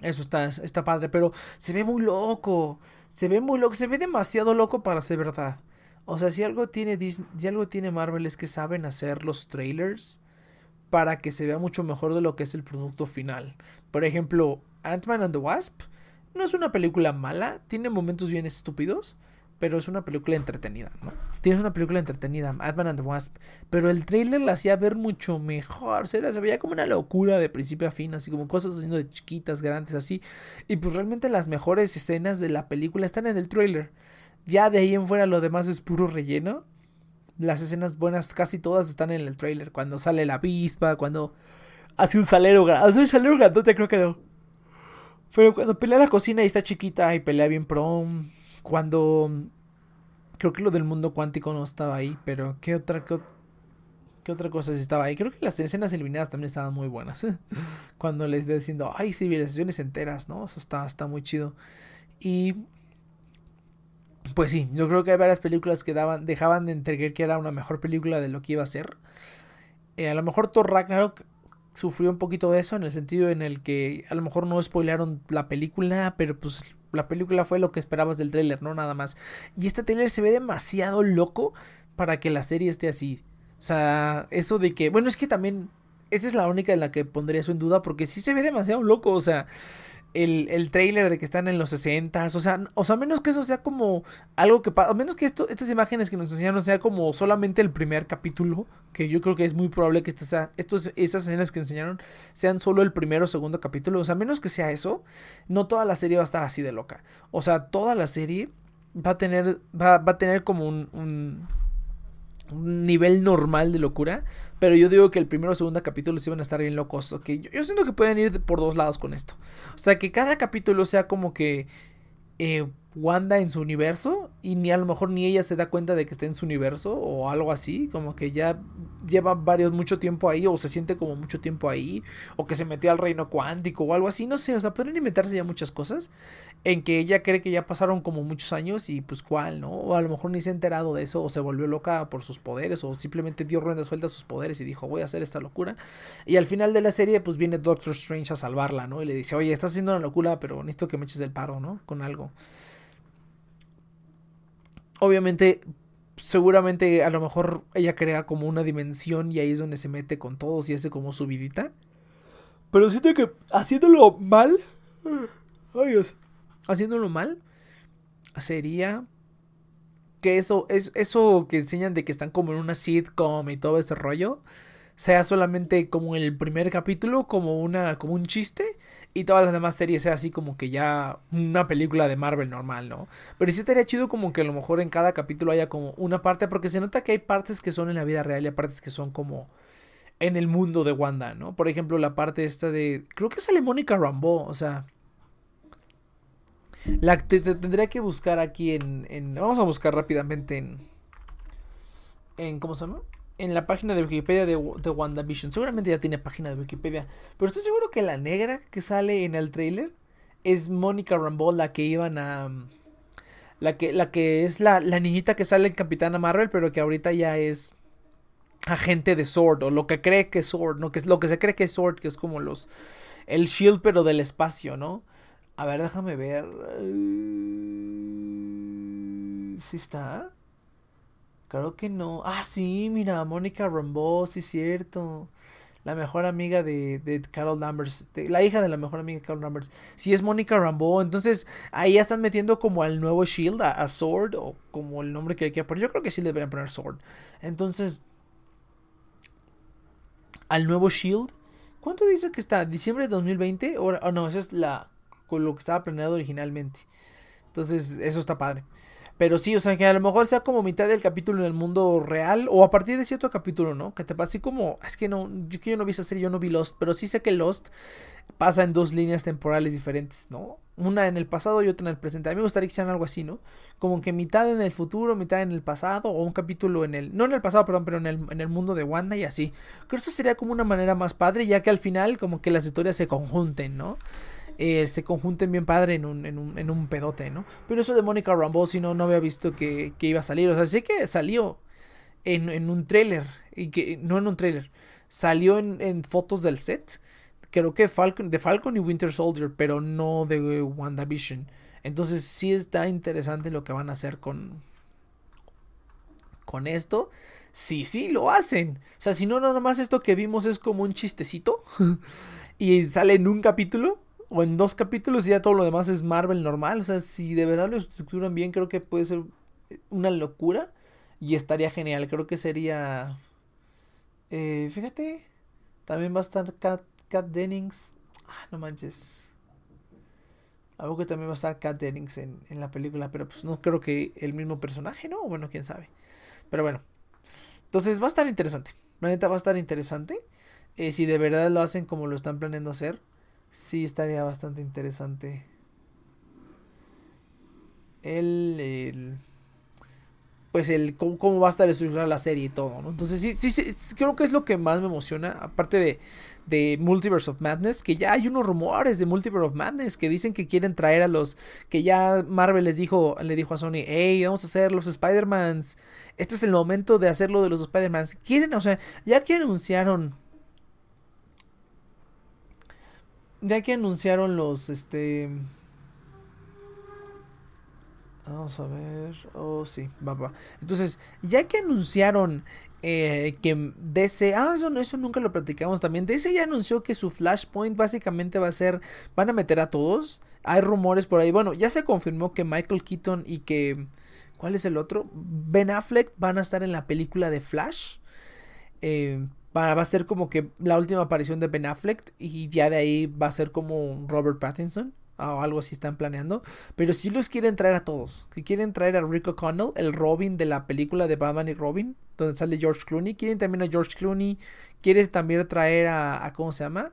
Eso está, está padre, pero se ve muy loco. Se ve muy loco, se ve demasiado loco para ser verdad. O sea, si algo tiene si algo tiene Marvel es que saben hacer los trailers para que se vea mucho mejor de lo que es el producto final. Por ejemplo, Ant-Man and the Wasp no es una película mala, tiene momentos bien estúpidos, pero es una película entretenida, ¿no? Tienes una película entretenida, Ant-Man and the Wasp, pero el trailer la hacía ver mucho mejor, se, veía como una locura de principio a fin, así como cosas haciendo de chiquitas, grandes, así. Y pues realmente las mejores escenas de la película están en el trailer. Ya de ahí en fuera lo demás es puro relleno. Las escenas buenas casi todas están en el trailer. Cuando sale la avispa, cuando hace un salero, hace un salero grandote, creo que no. Pero cuando pelea la cocina y está chiquita y pelea bien prom cuando... Creo que lo del mundo cuántico no estaba ahí, pero ¿qué otra, qué, otra cosa sí estaba ahí? Creo que las escenas eliminadas también estaban muy buenas. cuando les iba diciendo, ay, civilizaciones enteras, ¿no? Eso está, está muy chido. Y pues sí, yo creo que hay varias películas que daban, dejaban de entregar que era una mejor película de lo que iba a ser. Eh, a lo mejor Thor Ragnarok sufrió un poquito de eso en el sentido en el que a lo mejor no spoilearon la película, pero pues la película fue lo que esperabas del tráiler, no nada más. Y este tráiler se ve demasiado loco para que la serie esté así. O sea, eso de que, bueno, es que también esa es la única en la que pondría eso en duda porque sí se ve demasiado loco, o sea, el, el trailer de que están en los 60 o sea, o sea, menos que eso sea como algo que pasa, menos que esto, estas imágenes que nos enseñaron sea como solamente el primer capítulo, que yo creo que es muy probable que sea, estos, esas escenas que enseñaron sean solo el primero o segundo capítulo, o sea, menos que sea eso, no toda la serie va a estar así de loca, o sea, toda la serie va a tener, va, va a tener como un nivel normal de locura. Pero yo digo que el primero o segundo capítulo sí van a estar bien locos. Yo, yo, siento que pueden ir por dos lados con esto. O sea, que cada capítulo sea como que eh, Wanda en su universo y ni a lo mejor ni ella se da cuenta de que está en su universo o algo así, como que ya lleva varios mucho tiempo ahí o se siente como mucho tiempo ahí o que se metió al reino cuántico o algo así, no sé, o sea, pueden inventarse ya muchas cosas en que ella cree que ya pasaron como muchos años y pues cuál, ¿no? O a lo mejor ni se ha enterado de eso o se volvió loca por sus poderes o simplemente dio rueda suelta a sus poderes y dijo, voy a hacer esta locura. Y al final de la serie pues viene Doctor Strange a salvarla, ¿no? Y le dice, oye, estás haciendo una locura, pero necesito que me eches el paro, ¿no? Con algo obviamente, seguramente a lo mejor ella crea como una dimensión y ahí es donde se mete con todos y hace como su vidita. Pero siento que haciéndolo mal, ay Dios, haciéndolo mal, sería que eso, es, eso que enseñan de que están como en una sitcom y todo ese rollo, sea solamente como el primer capítulo, como una, como un chiste, y todas las demás series sea así como que ya una película de Marvel normal, ¿no? Pero sí estaría chido como que a lo mejor en cada capítulo haya como una parte, porque se nota que hay partes que son en la vida real y hay partes que son como en el mundo de Wanda, ¿no? Por ejemplo, la parte esta de, creo que sale Mónica Rambeau, o sea, la te, tendría que buscar aquí en, en, vamos a buscar rápidamente en, en, ¿cómo se llama? en la página de Wikipedia de, de, WandaVision. Seguramente ya tiene página de Wikipedia. Pero estoy seguro que la negra que sale en el trailer es Mónica Rambeau, la que iban a. La que, la que es la, la niñita que sale en Capitana Marvel, pero que ahorita ya es agente de Sword, o lo que cree que es Sword, ¿no? Que es lo que se cree que es Sword, que es como los. El Shield, pero del espacio, ¿no? A ver, déjame ver. ¿Sí está? Claro que no. Ah, sí, mira, Mónica Rambeau, sí es cierto. La mejor amiga de, de Carol Danvers. la hija de la mejor amiga de Carol Danvers. Sí es Mónica Rambeau. Entonces, ahí ya están metiendo como al nuevo Shield, a, Sword, o como el nombre que hay que poner. Yo creo que sí le deberían poner Sword. Entonces, al nuevo Shield. ¿Cuánto dice que está? ¿Diciembre de 2020? O, o no, esa es la con lo que estaba planeado originalmente. Entonces, eso está padre. Pero sí, o sea, que a lo mejor sea como mitad del capítulo en el mundo real o a partir de cierto capítulo, ¿no? Que te pasa así como, es que no, es que yo no vi esa yo no vi Lost, pero sí sé que Lost pasa en dos líneas temporales diferentes, ¿no? Una en el pasado y otra en el presente. A mí me gustaría que sean algo así, ¿no? Como que mitad en el futuro, mitad en el pasado o un capítulo en el, no en el pasado, perdón, pero en el, en el mundo de Wanda y así. Creo que eso sería como una manera más padre, ya que al final como que las historias se conjunten, ¿no? Eh, se conjunten bien padre en un, en un, en un pedote, ¿no? Pero eso de Mónica Rambeau, si no, no había visto que, que, iba a salir. O sea, sé que salió en, en un tráiler, y que no en un tráiler, salió en, en, fotos del set creo que Falcon, de Falcon y Winter Soldier, pero no de WandaVision. Entonces sí está interesante lo que van a hacer con, con esto. Sí, sí, lo hacen. O sea, si no, nada más esto que vimos es como un chistecito y sale en un capítulo o en dos capítulos y ya todo lo demás es Marvel normal. O sea, si de verdad lo estructuran bien, creo que puede ser una locura y estaría genial. Creo que sería... Eh, fíjate, también va a estar Kat, Kat Dennings. Ah, no manches. Algo que también va a estar Kat Dennings en, en, la película, pero pues no creo que el mismo personaje, ¿no? Bueno, quién sabe. Pero bueno. Entonces va a estar interesante. La neta va a estar interesante. Eh, si de verdad lo hacen como lo están planeando hacer, sí estaría bastante interesante. El, pues el cómo, va a estar estructurada la serie y todo, ¿no? Entonces sí, sí, sí, creo que es lo que más me emociona, aparte de, de Multiverse of Madness, que ya hay unos rumores de Multiverse of Madness que dicen que quieren traer a los, que ya Marvel les dijo, le dijo a Sony, hey, vamos a hacer los Spider-Mans, este es el momento de hacerlo de los Spider-Mans, quieren, o sea, ya que anunciaron, ya que anunciaron los, este... Vamos a ver. Oh, sí, va, va. Entonces, ya que anunciaron eh, que DC. Ah, eso, eso nunca lo platicamos también. DC ya anunció que su Flashpoint básicamente va a ser. Van a meter a todos. Hay rumores por ahí. Bueno, ya se confirmó que Michael Keaton y que. ¿Cuál es el otro? Ben Affleck van a estar en la película de Flash. Eh, va a ser como que la última aparición de Ben Affleck. Y ya de ahí va a ser como Robert Pattinson o algo así están planeando. Pero sí los quieren traer a todos. Que quieren traer a Rick O'Connell, el Robin de la película de Batman y Robin, donde sale George Clooney. Quieren también a George Clooney. Quieren también traer a, a ¿cómo se llama?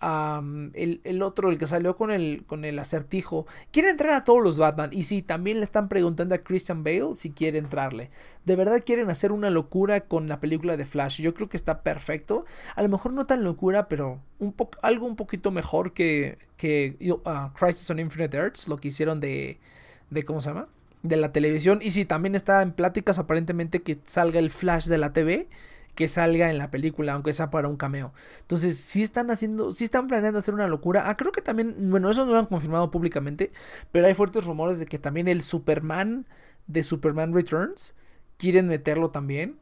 El, otro, el que salió con el, con el acertijo, quiere entrar a todos los Batman. Y sí, también le están preguntando a Christian Bale si quiere entrarle. De verdad quieren hacer una locura con la película de Flash. Yo creo que está perfecto. A lo mejor no tan locura, pero un algo un poquito mejor que, que uh, Crisis on Infinite Earths, lo que hicieron de, de, ¿cómo se llama? De la televisión. Y sí, también está en pláticas aparentemente que salga el Flash de la TV que salga en la película, aunque sea para un cameo. Entonces, si están haciendo, si están planeando hacer una locura. Ah, creo que también, bueno, eso no lo han confirmado públicamente, pero hay fuertes rumores de que también el Superman de Superman Returns quieren meterlo también.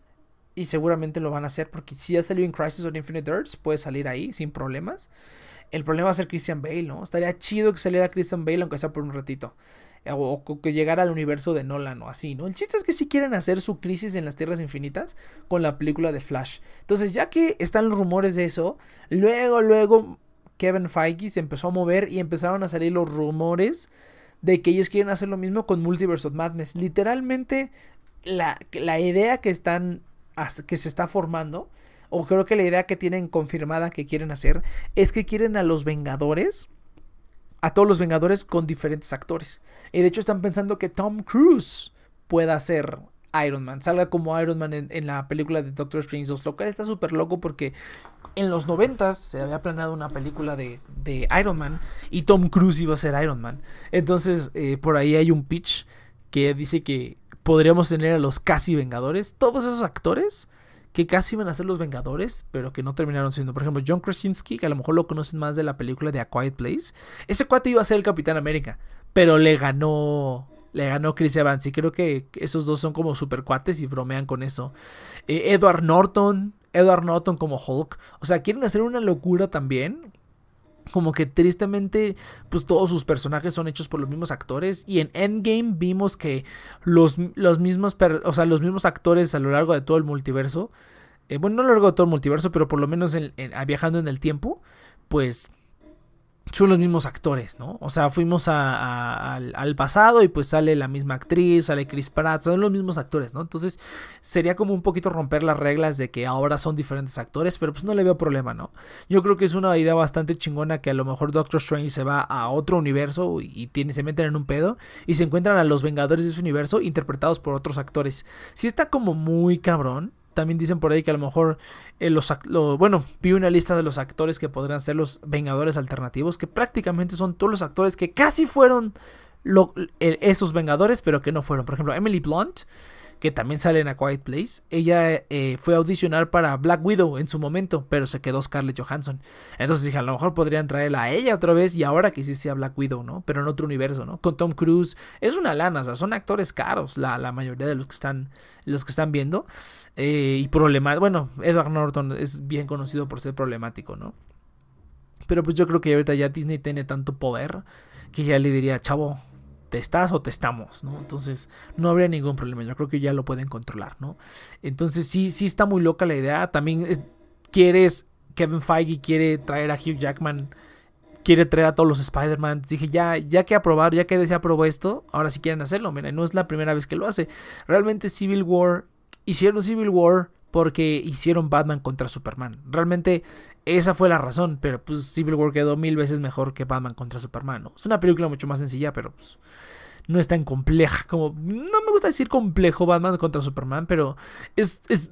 Y seguramente lo van a hacer porque si ya salió en Crisis on Infinite Earths, puede salir ahí sin problemas. El problema va a ser Christian Bale, ¿no? Estaría chido que saliera Christian Bale, aunque sea por un ratito. O, que llegara al universo de Nolan o así, ¿no? El chiste es que si quieren hacer su crisis en las Tierras Infinitas con la película de Flash. Entonces, ya que están los rumores de eso, luego, luego Kevin Feige se empezó a mover y empezaron a salir los rumores de que ellos quieren hacer lo mismo con Multiverse of Madness. Literalmente, la, la idea que están que se está formando, o creo que la idea que tienen confirmada que quieren hacer, es que quieren a los Vengadores a todos los Vengadores con diferentes actores. Y de hecho están pensando que Tom Cruise pueda ser Iron Man, salga como Iron Man en, la película de Doctor Strange 2, lo cual está súper loco porque en los 90 se había planeado una película de, de, Iron Man y Tom Cruise iba a ser Iron Man. Entonces eh, por ahí hay un pitch que dice que podríamos tener a los casi Vengadores, todos esos actores que casi iban a ser los Vengadores, pero que no terminaron siendo. Por ejemplo, John Krasinski, que a lo mejor lo conocen más de la película de A Quiet Place. Ese cuate iba a ser el Capitán América, pero le ganó. Le ganó Chris Evans y creo que esos dos son como super cuates y bromean con eso. Eh, Edward Norton, Edward Norton como Hulk. O sea, quieren hacer una locura también como que tristemente pues todos sus personajes son hechos por los mismos actores y en Endgame vimos que los, los mismos o sea, los mismos actores a lo largo de todo el multiverso eh, bueno no a lo largo de todo el multiverso pero por lo menos en, viajando en el tiempo pues son los mismos actores, ¿no? O sea, fuimos al, pasado y pues sale la misma actriz, sale Chris Pratt, son los mismos actores, ¿no? Entonces sería como un poquito romper las reglas de que ahora son diferentes actores, pero pues no le veo problema, ¿no? Yo creo que es una idea bastante chingona que a lo mejor Doctor Strange se va a otro universo y, tiene, se meten en un pedo y se encuentran a los Vengadores de ese universo interpretados por otros actores. Sí está como muy cabrón, también dicen por ahí que a lo mejor eh, los bueno, vi una lista de los actores que podrían ser los Vengadores alternativos, que prácticamente son todos los actores que casi fueron esos Vengadores, pero que no fueron. Por ejemplo, Emily Blunt, que también sale en A Quiet Place, ella eh, fue a audicionar para Black Widow en su momento, pero se quedó Scarlett Johansson. Entonces dije, a lo mejor podrían traerla a ella otra vez y ahora que sí sea Black Widow, ¿no? Pero en otro universo, ¿no? Con Tom Cruise. Es una lana, o sea, son actores caros, la, mayoría de los que están, los que están viendo. Eh, y problemático. Bueno, Edward Norton es bien conocido por ser problemático, ¿no? Pero pues yo creo que ahorita ya Disney tiene tanto poder que ya le diría, chavo, te estás o te estamos, ¿no? Entonces no habría ningún problema, yo creo que ya lo pueden controlar, ¿no? Entonces sí, sí está muy loca la idea, también quieres, Kevin Feige quiere traer a Hugh Jackman, quiere traer a todos los Spider-Man, dije ya, ya que aprobar, ya que se aprobó esto, ahora sí quieren hacerlo, mira, no es la primera vez que lo hace, realmente Civil War, hicieron Civil War porque hicieron Batman contra Superman. Realmente esa fue la razón, pero pues Civil War quedó mil veces mejor que Batman contra Superman. ¿no? Es una película mucho más sencilla, pero pues no es tan compleja como... No me gusta decir complejo Batman contra Superman, pero es, es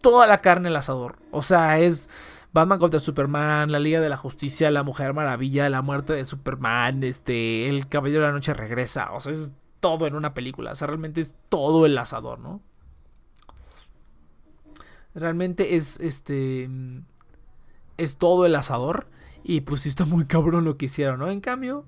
toda la carne al asador. O sea, es Batman contra Superman, la Liga de la Justicia, la Mujer Maravilla, la muerte de Superman, este, el Caballero de la Noche regresa. O sea, es todo en una película. O sea, realmente es todo el asador, ¿no? Realmente es este. Es todo el asador. Y pues sí está muy cabrón lo que hicieron, ¿no? En cambio,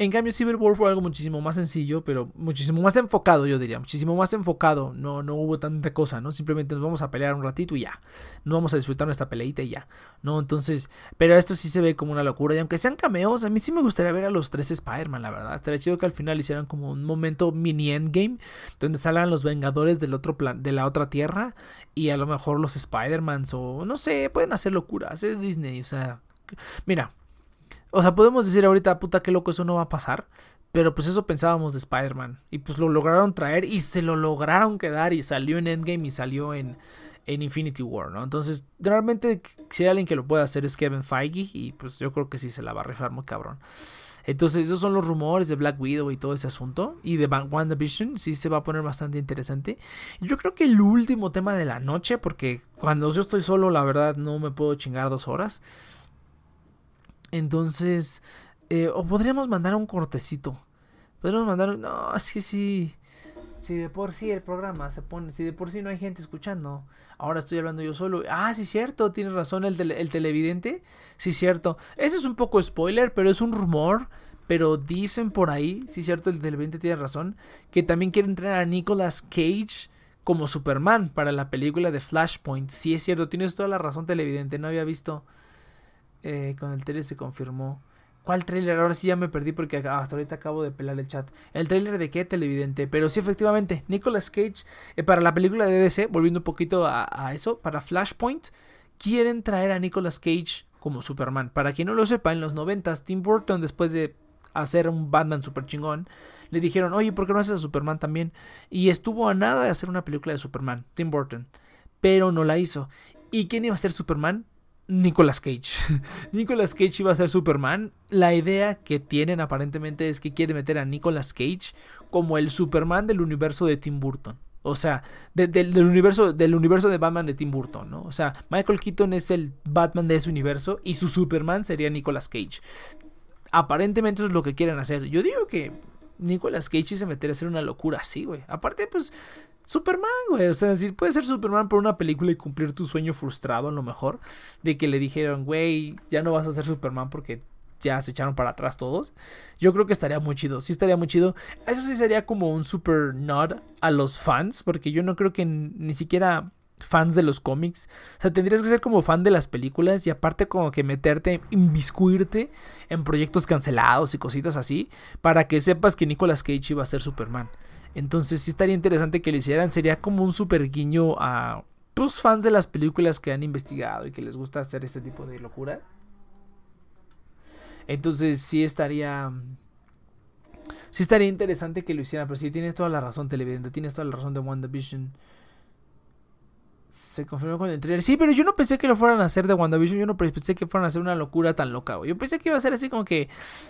en cambio, Civil War fue algo muchísimo más sencillo, pero muchísimo más enfocado, yo diría. Muchísimo más enfocado. No, no hubo tanta cosa, ¿no? Simplemente nos vamos a pelear un ratito y ya. No vamos a disfrutar nuestra peleita y ya. ¿No? Entonces, pero esto sí se ve como una locura. Y aunque sean cameos, a mí sí me gustaría ver a los tres Spider-Man, la verdad. Estaría chido que al final hicieran como un momento mini endgame, donde salgan los Vengadores del otro plan, de la otra tierra. Y a lo mejor los Spider-Mans o no sé, pueden hacer locuras. Es Disney, o sea. Mira, o sea, podemos decir ahorita, puta, qué loco, eso no va a pasar. Pero pues eso pensábamos de Spider-Man. Y pues lo lograron traer y se lo lograron quedar. Y salió en Endgame y salió en, en Infinity War, ¿no? Entonces, realmente, si hay alguien que lo puede hacer es Kevin Feige. Y pues yo creo que sí se la va a rifar muy cabrón. Entonces, esos son los rumores de Black Widow y todo ese asunto. Y de WandaVision, sí se va a poner bastante interesante. Yo creo que el último tema de la noche, porque cuando yo estoy solo, la verdad, no me puedo chingar dos horas. Entonces, eh, o podríamos mandar un cortecito. Podríamos mandar, no, es que sí. Si de por sí el programa se pone, si de por sí no hay gente escuchando, ahora estoy hablando yo solo. Ah, sí, cierto, tienes razón el, el televidente. Sí, cierto. Ese es un poco spoiler, pero es un rumor. Pero dicen por ahí, sí, cierto, el televidente tiene razón, que también quieren entrenar a Nicolas Cage como Superman para la película de Flashpoint. Sí, es cierto, tienes toda la razón, televidente. No había visto eh, con el trailer se confirmó. ¿Cuál trailer? Ahora sí ya me perdí porque hasta ahorita acabo de pelar el chat. ¿El trailer de qué? Televidente. Pero sí, efectivamente, Nicolas Cage, eh, para la película de DC, volviendo un poquito a, eso, para Flashpoint, quieren traer a Nicolas Cage como Superman. Para quien no lo sepa, en los 90 Tim Burton, después de hacer un Batman super chingón, le dijeron, oye, ¿por qué no haces a Superman también? Y estuvo a nada de hacer una película de Superman, Tim Burton. Pero no la hizo. ¿Y quién iba a ser Superman? Nicolas Cage. Nicolas Cage iba a ser Superman. La idea que tienen aparentemente es que quiere meter a Nicolas Cage como el Superman del universo de Tim Burton. O sea, del, universo, del universo de Batman de Tim Burton, ¿no? O sea, Michael Keaton es el Batman de ese universo y su Superman sería Nicolas Cage. Aparentemente eso es lo que quieren hacer. Yo digo que Nicolas Cage se meter a hacer una locura así, güey. Aparte, pues, Superman, güey. O sea, si puede ser Superman por una película y cumplir tu sueño frustrado, a lo mejor, de que le dijeron, güey, ya no vas a ser Superman porque ya se echaron para atrás todos. Yo creo que estaría muy chido. Sí, estaría muy chido. Eso sí sería como un super nod a los fans, porque yo no creo que ni siquiera fans de los cómics. O sea, tendrías que ser como fan de las películas y aparte como que meterte, inviscuirte en proyectos cancelados y cositas así para que sepas que Nicolas Cage iba a ser Superman. Entonces sí estaría interesante que lo hicieran. Sería como un super guiño a los pues, fans de las películas que han investigado y que les gusta hacer este tipo de locura. Entonces sí estaría... Sí estaría interesante que lo hicieran, pero sí tienes toda la razón, televidente. Tienes toda la razón de WandaVision se confirmó con el trailer. Sí, pero yo no pensé que lo fueran a hacer de WandaVision. Yo no pensé que fueran a hacer una locura tan loca, Yo pensé que iba a ser así como que.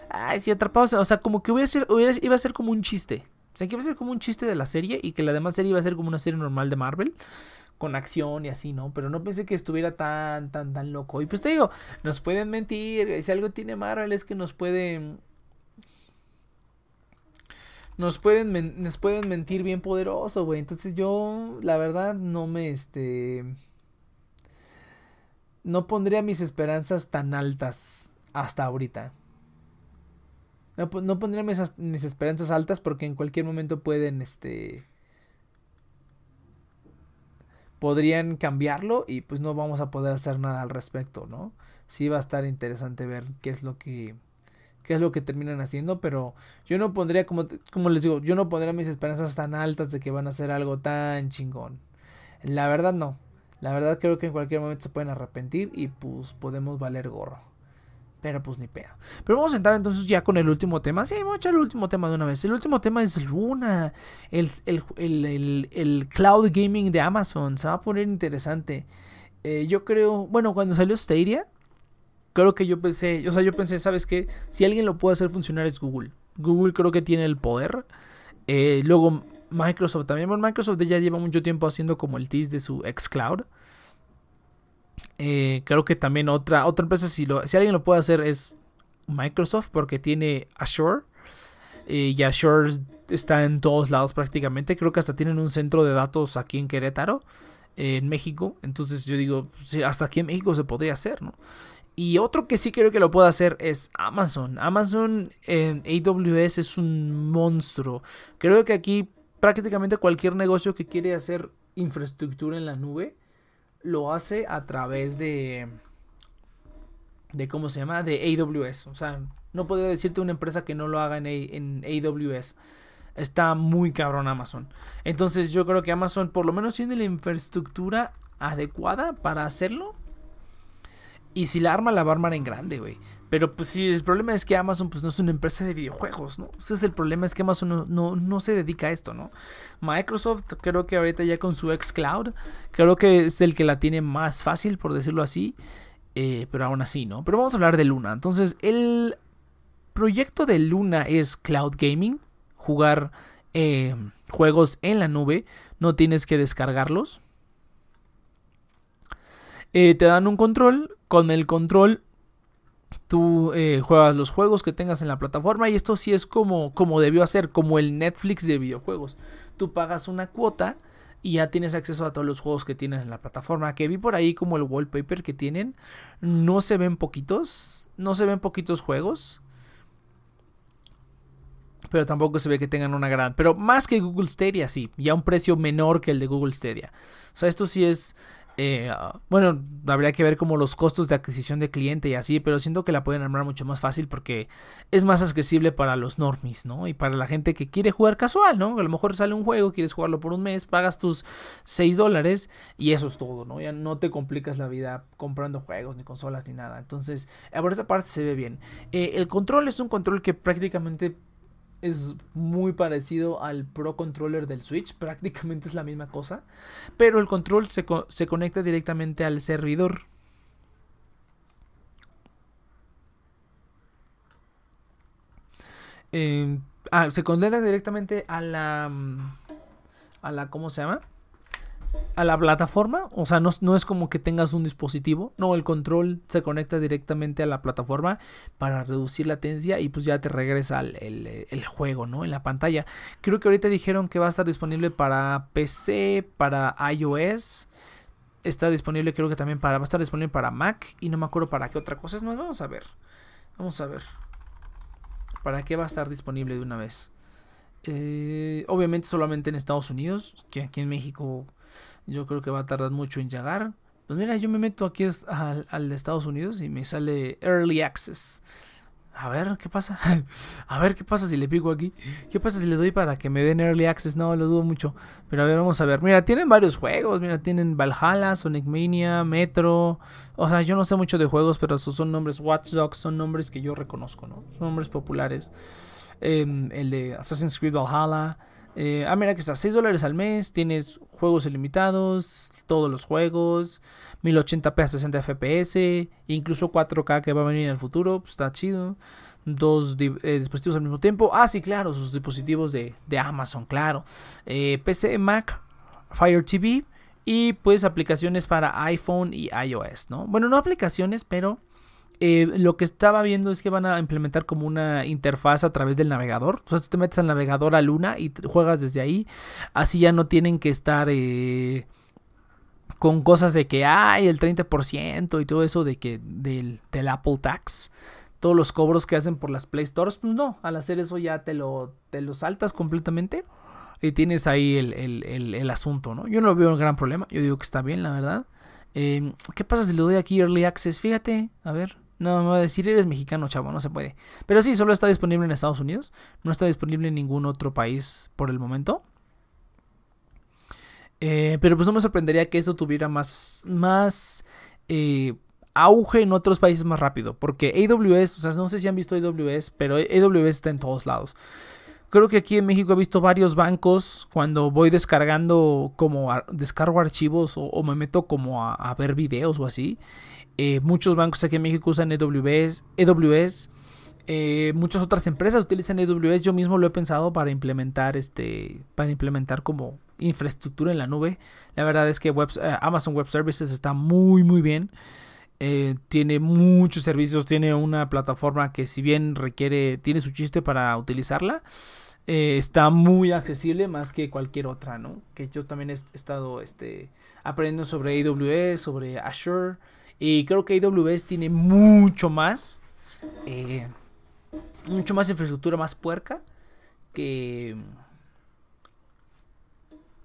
Ay, si atrapados. O sea, como que iba a ser como un chiste. Sea, que iba a ser como un chiste de la serie y que la demás serie iba a ser como una serie normal de Marvel. Con acción y así, ¿no? Pero no pensé que estuviera tan, tan, tan loco. Y pues te digo, nos pueden mentir. Si algo tiene Marvel es que nos puede nos pueden, nos pueden mentir bien poderoso, güey. Entonces yo, la verdad, no me, este... No pondría mis esperanzas tan altas hasta ahorita. No, no pondría mis, mis, esperanzas altas porque en cualquier momento pueden, este... Podrían cambiarlo y pues no vamos a poder hacer nada al respecto, ¿no? Sí va a estar interesante ver qué es lo que qué es lo que terminan haciendo, pero yo no pondría, como, como les digo, yo no pondría mis esperanzas tan altas de que van a hacer algo tan chingón. La verdad no. La verdad creo que en cualquier momento se pueden arrepentir y pues podemos valer gorro. Pero pues ni pena. Pero vamos a entrar entonces ya con el último tema. Sí, vamos a echar el último tema de una vez. El último tema es Luna. El, el, cloud gaming de Amazon. Se va a poner interesante. Eh, yo creo, bueno, cuando salió Stadia, creo que yo pensé, o sea, yo pensé, ¿sabes qué? Si alguien lo puede hacer funcionar es Google. Google creo que tiene el poder. Eh, luego Microsoft también. Bueno, Microsoft ya lleva mucho tiempo haciendo como el tease de su xCloud. Eh, creo que también otra, otra empresa, si, si alguien lo puede hacer, es Microsoft, porque tiene Azure. Eh, y Azure está en todos lados prácticamente. Creo que hasta tienen un centro de datos aquí en Querétaro, en México. Entonces yo digo, hasta aquí en México se podría hacer. Y otro que sí creo que lo puede hacer es Amazon. Amazon en AWS es un monstruo. Creo que aquí prácticamente cualquier negocio que quiere hacer infraestructura en la nube lo hace a través de de cómo se llama de AWS. O sea, no podría decirte una empresa que no lo haga en, en AWS. Está muy cabrón Amazon. Entonces yo creo que Amazon por lo menos tiene la infraestructura adecuada para hacerlo y si la arma, la va a armar en grande, güey. Pero pues sí, el problema es que Amazon pues no es una empresa de videojuegos, ¿no? Ese es el problema, es que Amazon no, no, se dedica a esto, ¿no? Microsoft creo que ahorita ya con su xCloud, creo que es el que la tiene más fácil, por decirlo así. Eh, pero aún así, ¿no? Pero vamos a hablar de Luna. Entonces, el proyecto de Luna es cloud gaming, jugar eh, juegos en la nube, no tienes que descargarlos. Eh, te dan un control con el control tú eh, juegas los juegos que tengas en la plataforma y esto sí es como, como debió hacer, como el Netflix de videojuegos. Tú pagas una cuota y ya tienes acceso a todos los juegos que tienes en la plataforma. Que vi por ahí como el wallpaper que tienen. No se ven poquitos, no se ven poquitos juegos. Pero tampoco se ve que tengan una gran. Pero más que Google Stadia, sí. Ya un precio menor que el de Google Stadia. O sea, esto sí es eh, bueno, habría que ver como los costos de adquisición de cliente y así, pero siento que la pueden armar mucho más fácil porque es más accesible para los normies, ¿no? Y para la gente que quiere jugar casual, ¿no? A lo mejor sale un juego, quieres jugarlo por un mes, pagas tus 6 dólares y eso es todo, ¿no? Ya no te complicas la vida comprando juegos, ni consolas, ni nada. Entonces, por esa parte se ve bien. Eh, el control es un control que prácticamente es muy parecido al Pro Controller del Switch, prácticamente es la misma cosa, pero el control se, conecta directamente al servidor. Eh, ah, se conecta directamente a la mm, a la ¿cómo se llama? A la plataforma, o sea, no, no, es como que tengas un dispositivo, no, el control se conecta directamente a la plataforma para reducir latencia y pues ya te regresa el, el, juego, ¿no? En la pantalla. Creo que ahorita dijeron que va a estar disponible para PC, para iOS, está disponible creo que también para, va a estar disponible para Mac y no me acuerdo para qué otra cosa es más, vamos a ver, vamos a ver, para qué va a estar disponible de una vez. Eh, obviamente solamente en Estados Unidos, que aquí en México yo creo que va a tardar mucho en llegar. Pues mira, yo me meto aquí al, al de Estados Unidos y me sale Early Access. A ver, ¿qué pasa? a ver, ¿qué pasa si le pico aquí? ¿Qué pasa si le doy para que me den Early Access? No, lo dudo mucho. Pero a ver, vamos a ver. Mira, tienen varios juegos. Mira, tienen Valhalla, Sonic Mania, Metro. O sea, yo no sé mucho de juegos, pero esos son nombres. Watch Dogs son nombres que yo reconozco, ¿no? Son nombres populares. Em, el de Assassin's Creed Valhalla. Eh, ah, mira que está, 6 dólares al mes, tienes juegos ilimitados, todos los juegos, 1080p a 60 fps, incluso 4K que va a venir en el futuro, pues, está chido. Dos eh, dispositivos al mismo tiempo. Ah, sí, claro, sus dispositivos de, Amazon, claro. Eh, PC, Mac, Fire TV y pues aplicaciones para iPhone y iOS, ¿no? Bueno, no aplicaciones, pero eh, lo que estaba viendo es que van a implementar como una interfaz a través del navegador. Entonces te metes al navegador a Luna y juegas desde ahí. Así ya no tienen que estar eh, con cosas de que hay el 30% y todo eso de que del, Apple Tax. Todos los cobros que hacen por las Play Stores. Pues no, al hacer eso ya te lo, te lo saltas completamente. Y tienes ahí el, el, el asunto, ¿no? Yo no veo un gran problema. Yo digo que está bien, la verdad. Eh, ¿Qué pasa si le doy aquí Early Access? Fíjate, a ver. No, me va a decir, eres mexicano, chavo, no se puede. Pero sí, solo está disponible en Estados Unidos. No está disponible en ningún otro país por el momento. Eh, pero pues no me sorprendería que esto tuviera más, más eh, auge en otros países más rápido. Porque AWS, o sea, no sé si han visto AWS, pero AWS está en todos lados. Creo que aquí en México he visto varios bancos cuando voy descargando como descargo archivos o, me meto como a, ver videos o así. Eh, muchos bancos aquí en México usan AWS. AWS eh, muchas otras empresas utilizan AWS. Yo mismo lo he pensado para implementar este, para implementar como infraestructura en la nube. La verdad es que eh, Amazon Web Services está muy muy bien. tiene muchos servicios, tiene una plataforma que si bien requiere, tiene su chiste para utilizarla, está muy accesible más que cualquier otra, ¿no? Que yo también he estado este, aprendiendo sobre AWS, sobre Azure. Y creo que AWS tiene mucho más. Eh, mucho más infraestructura más puerca que,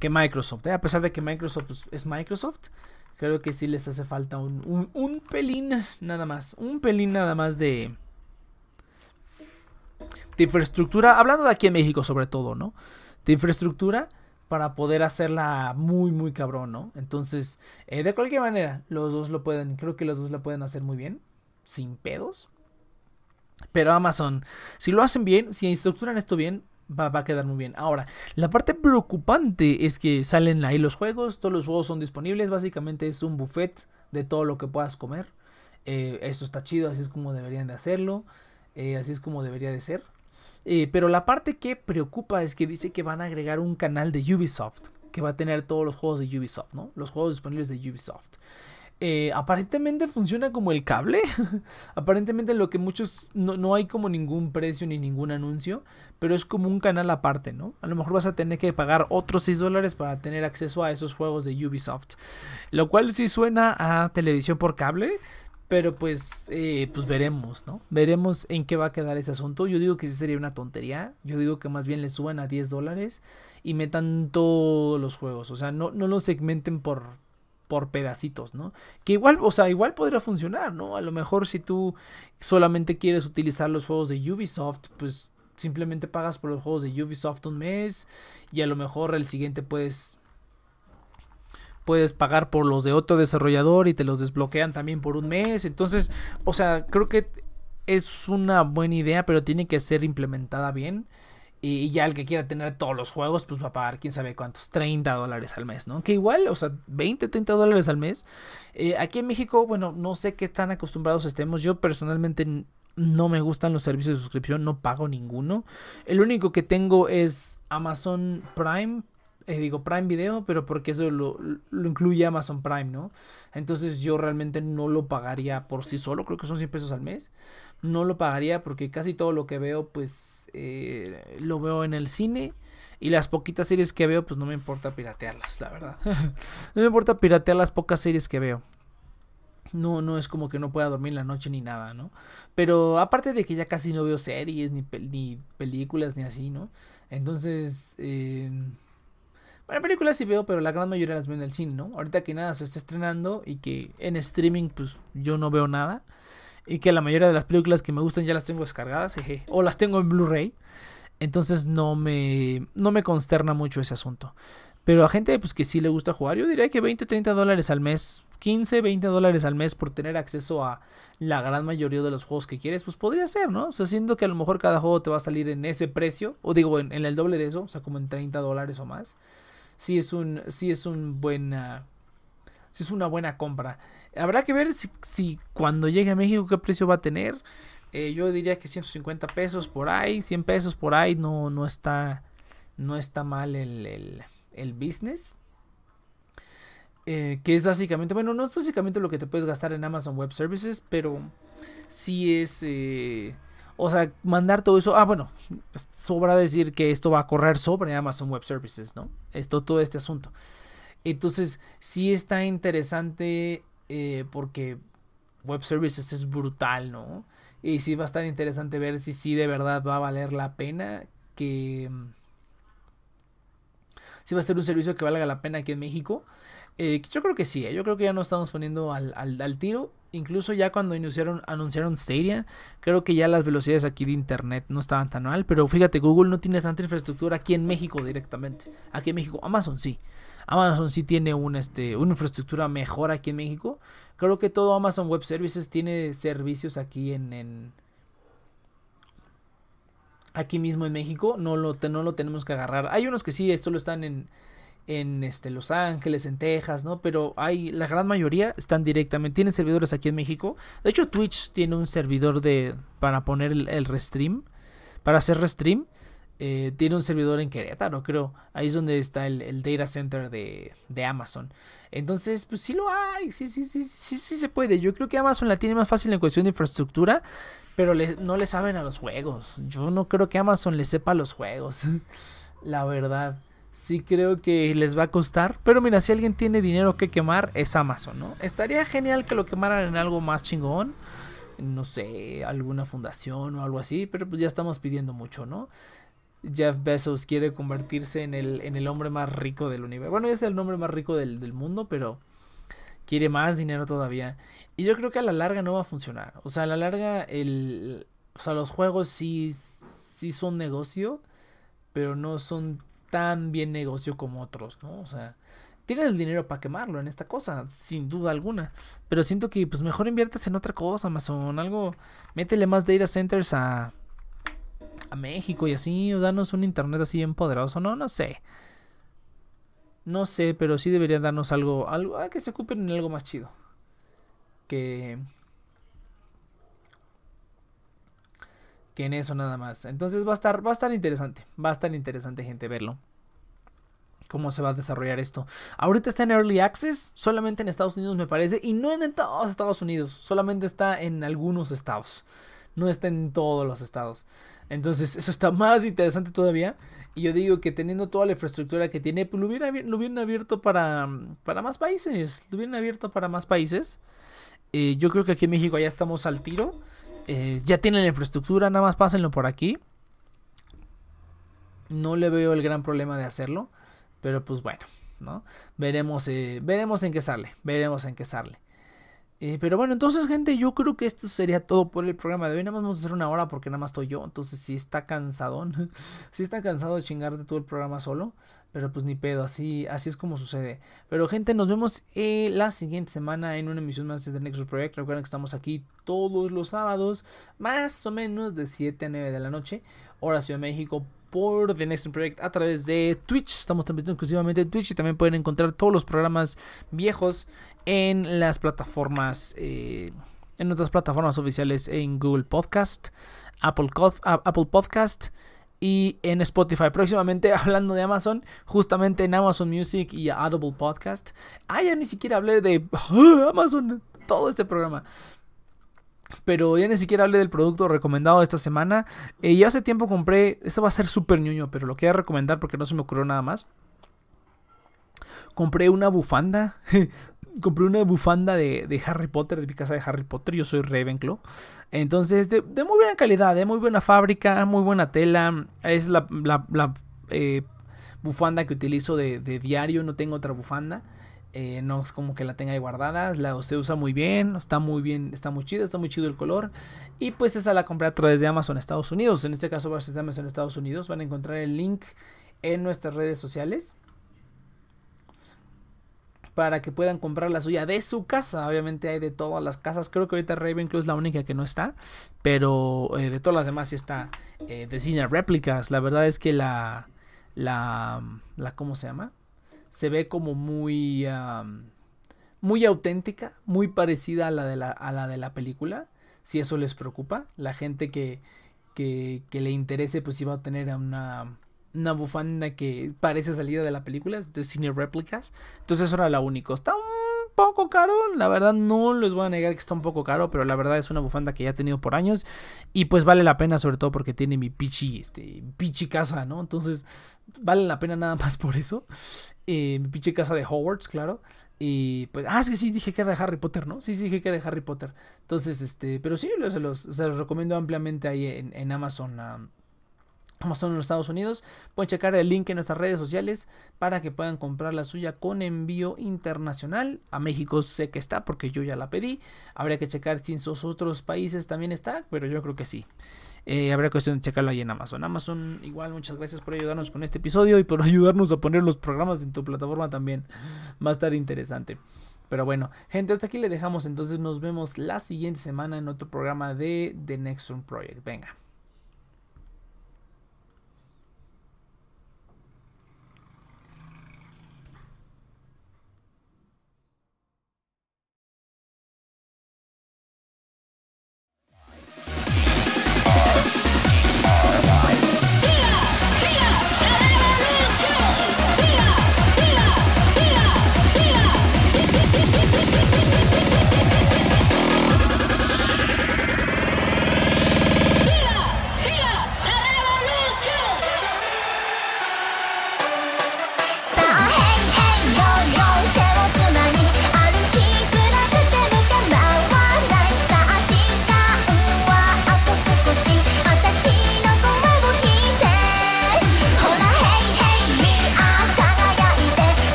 que Microsoft. ¿eh? A pesar de que Microsoft es Microsoft, creo que sí les hace falta un, un, pelín nada más. Un pelín nada más de, de infraestructura. Hablando de aquí en México sobre todo, ¿no? De infraestructura para poder hacerla muy, muy cabrón, ¿no? Entonces, eh, de cualquier manera, los dos lo pueden, creo que los dos la pueden hacer muy bien, sin pedos. Pero Amazon, si lo hacen bien, si estructuran esto bien, va, a quedar muy bien. Ahora, la parte preocupante es que salen ahí los juegos, todos los juegos son disponibles, básicamente es un buffet de todo lo que puedas comer. Eh, esto está chido, así es como deberían de hacerlo, eh, así es como debería de ser. Eh, pero la parte que preocupa es que dice que van a agregar un canal de Ubisoft que va a tener todos los juegos de Ubisoft, ¿no? Los juegos disponibles de Ubisoft. Eh, aparentemente funciona como el cable. aparentemente lo que muchos no, no, hay como ningún precio ni ningún anuncio, pero es como un canal aparte, ¿no? A lo mejor vas a tener que pagar otros 6 dólares para tener acceso a esos juegos de Ubisoft. Lo cual sí suena a televisión por cable, pero pues, eh, pues veremos, ¿no? Veremos en qué va a quedar ese asunto. Yo digo que sí sería una tontería. Yo digo que más bien le suban a 10 dólares y metan todos los juegos. O sea, no, no lo segmenten por, por pedacitos, ¿no? Que igual, o sea, igual podría funcionar, ¿no? A lo mejor si tú solamente quieres utilizar los juegos de Ubisoft, pues simplemente pagas por los juegos de Ubisoft un mes y a lo mejor el siguiente puedes puedes pagar por los de otro desarrollador y te los desbloquean también por un mes. Entonces, o sea, creo que es una buena idea, pero tiene que ser implementada bien. Y ya el que quiera tener todos los juegos, pues va a pagar quién sabe cuántos, 30 dólares al mes, ¿no? Que igual, o sea, 20, 30 dólares al mes. Eh, aquí en México, bueno, no sé qué tan acostumbrados estemos. Yo personalmente no me gustan los servicios de suscripción, no pago ninguno. El único que tengo es Amazon Prime, eh, digo Prime Video, pero porque eso lo, incluye Amazon Prime, ¿no? Entonces yo realmente no lo pagaría por sí solo, creo que son 100 pesos al mes. No lo pagaría porque casi todo lo que veo, pues eh, lo veo en el cine. Y las poquitas series que veo, pues no me importa piratearlas, la verdad. no me importa piratear las pocas series que veo. No, no es como que no pueda dormir la noche ni nada, ¿no? Pero aparte de que ya casi no veo series, ni, ni películas, ni así, ¿no? Entonces, eh, bueno, películas sí veo, pero la gran mayoría las veo en el cine, ¿no? Ahorita que nada se está estrenando y que en streaming, pues yo no veo nada. Y que la mayoría de las películas que me gustan ya las tengo descargadas, O las tengo en Blu-ray. Entonces no me, no me consterna mucho ese asunto. Pero a gente pues, que sí le gusta jugar, yo diría que 20, 30 dólares al mes, 15, 20 dólares al mes por tener acceso a la gran mayoría de los juegos que quieres, pues podría ser, ¿no? O sea, siendo que a lo mejor cada juego te va a salir en ese precio, o digo, en el doble de eso, o sea, como en 30 dólares o más sí es un, sí es un buena, sí es una buena compra. Habrá que ver si, cuando llegue a México qué precio va a tener. Eh, yo diría que 150 pesos por ahí, 100 pesos por ahí, no, no, está, no está mal el, el, el business. eh, que es básicamente, bueno, no es básicamente lo que te puedes gastar en Amazon Web Services, pero sí es, eh, o sea, mandar todo eso, ah, bueno, sobra decir que esto va a correr sobre Amazon Web Services, ¿no? Esto, todo este asunto. Entonces, sí está interesante eh, porque Web Services es brutal, ¿no? Y sí va a estar interesante ver si sí de verdad va a valer la pena que... Si va a ser un servicio que valga la pena aquí en México. Eh, yo creo que sí, ¿eh? yo creo que ya nos estamos poniendo al, al, tiro. Incluso ya cuando iniciaron, anunciaron Stadia, creo que ya las velocidades aquí de internet no estaban tan mal. Pero fíjate, Google no tiene tanta infraestructura aquí en México directamente. Aquí en México, Amazon sí. Amazon sí tiene este, una infraestructura mejor aquí en México. Creo que todo Amazon Web Services tiene servicios aquí en, en aquí mismo en México. No lo, no lo tenemos que agarrar. Hay unos que sí, solo están en en este, Los Ángeles, en Texas, ¿no? Pero hay, la gran mayoría están directamente, tienen servidores aquí en México. De hecho, Twitch tiene un servidor de, para poner el, restream, para hacer restream. Eh, tiene un servidor en Querétaro, creo. Ahí es donde está el, data center de, de, Amazon. Entonces, pues sí lo hay, sí, sí, sí, sí, sí se puede. Yo creo que Amazon la tiene más fácil en cuestión de infraestructura, pero no le saben a los juegos. Yo no creo que Amazon le sepa a los juegos, la verdad sí creo que les va a costar. Pero mira, si alguien tiene dinero que quemar, es Amazon, ¿no? Estaría genial que lo quemaran en algo más chingón. No sé, alguna fundación o algo así. Pero pues ya estamos pidiendo mucho, ¿no? Jeff Bezos quiere convertirse en el, en el hombre más rico del universo. Bueno, es el hombre más rico del, del mundo, pero quiere más dinero todavía. Y yo creo que a la larga no va a funcionar. O sea, a la larga, el, o sea, los juegos sí, sí son negocio, pero no son tan bien negocio como otros, ¿no? O sea, tienes el dinero para quemarlo en esta cosa, sin duda alguna. Pero siento que pues mejor inviertas en otra cosa, Amazon, algo, métele más data centers a, a México y así, o danos un internet así bien poderoso, no, no sé. No sé, pero sí deberían darnos algo, algo, ah, que se ocupen en algo más chido. Que, que en eso nada más. Entonces va a estar, va a estar interesante. Va a estar interesante, gente, verlo. Cómo se va a desarrollar esto. Ahorita está en Early Access, solamente en Estados Unidos me parece, y no en todos Estados Unidos, solamente está en algunos estados. No está en todos los estados. Entonces, eso está más interesante todavía. Y yo digo que teniendo toda la infraestructura que tiene, pues lo, hubiera, lo hubieran abierto para, para más países. Lo hubieran abierto para más países. Eh, yo creo que aquí en México ya estamos al tiro. Eh, ya tienen la infraestructura, nada más pásenlo por aquí. No le veo el gran problema de hacerlo. Pero pues bueno, ¿no? Veremos, eh, veremos en qué sale. Veremos en qué sale. Eh, pero bueno, entonces, gente, yo creo que esto sería todo por el programa de hoy. Nada más vamos a hacer una hora porque nada más estoy yo. Entonces, si está cansado, si está cansado de chingarte todo el programa solo. Pero pues ni pedo, así, así es como sucede. Pero, gente, nos vemos eh, la siguiente semana en una emisión más de Nexus Project. Recuerden que estamos aquí todos los sábados, más o menos de 7 a 9 de la noche, hora Ciudad de México por The Next Project a través de Twitch. Estamos transmitiendo exclusivamente en Twitch y también pueden encontrar todos los programas viejos en las plataformas, eh, en otras plataformas oficiales en Google Podcast, Apple, Apple Podcast y en Spotify. Próximamente, hablando de Amazon, justamente en Amazon Music y Audible Podcast. Ah, ya ni siquiera hablé de Amazon, todo este programa. Pero ya ni siquiera hablé del producto recomendado esta semana. Eh, ya hace tiempo compré. Esto va a ser súper ñoño, pero lo quería recomendar porque no se me ocurrió nada más. Compré una bufanda. compré una bufanda de, Harry Potter, de mi casa de Harry Potter. Yo soy Ravenclaw. Entonces, de, muy buena calidad, de muy buena fábrica, muy buena tela. Es la, eh, bufanda que utilizo de, de diario. No tengo otra bufanda. Eh, no es como que la tenga ahí guardada, la, se usa muy bien, está muy bien, está muy chido, está muy chido el color. Y pues esa la compré a través de Amazon Estados Unidos. En este caso va a ser de Amazon Estados Unidos. Van a encontrar el link en nuestras redes sociales. Para que puedan comprar la suya de su casa. Obviamente hay de todas las casas. Creo que ahorita Ravenclaw es la única que no está. Pero eh, de todas las demás sí está eh, de cine réplicas. La verdad es que la. La. la ¿Cómo se llama? se ve como muy, muy auténtica, muy parecida a la, de la, a la de la película, si eso les preocupa. La gente que, que, le interese pues iba a tener una, una bufanda que parece salida de la película, de cine réplicas. Entonces eso era la única. Está un poco caro, la verdad no les voy a negar que está un poco caro, pero la verdad es una bufanda que ya he tenido por años y pues vale la pena sobre todo porque tiene mi pichi, este, pichi casa, ¿no? Entonces vale la pena nada más por eso. Eh, mi pichi casa de Hogwarts, claro. Y pues, ah, sí, sí, dije que era de Harry Potter, ¿no? Sí, sí, dije que era de Harry Potter. Entonces, este, pero sí, se los, se los recomiendo ampliamente ahí en, en Amazon. Amazon en los Estados Unidos. Pueden checar el link en nuestras redes sociales para que puedan comprar la suya con envío internacional. A México sé que está porque yo ya la pedí. Habría que checar si en sus otros países también está, pero yo creo que sí. Eh, habría cuestión de checarlo ahí en Amazon. Amazon, igual, muchas gracias por ayudarnos con este episodio y por ayudarnos a poner los programas en tu plataforma también. Va a estar interesante. Pero bueno, gente, hasta aquí le dejamos. Entonces nos vemos la siguiente semana en otro programa de The Next Project. Venga.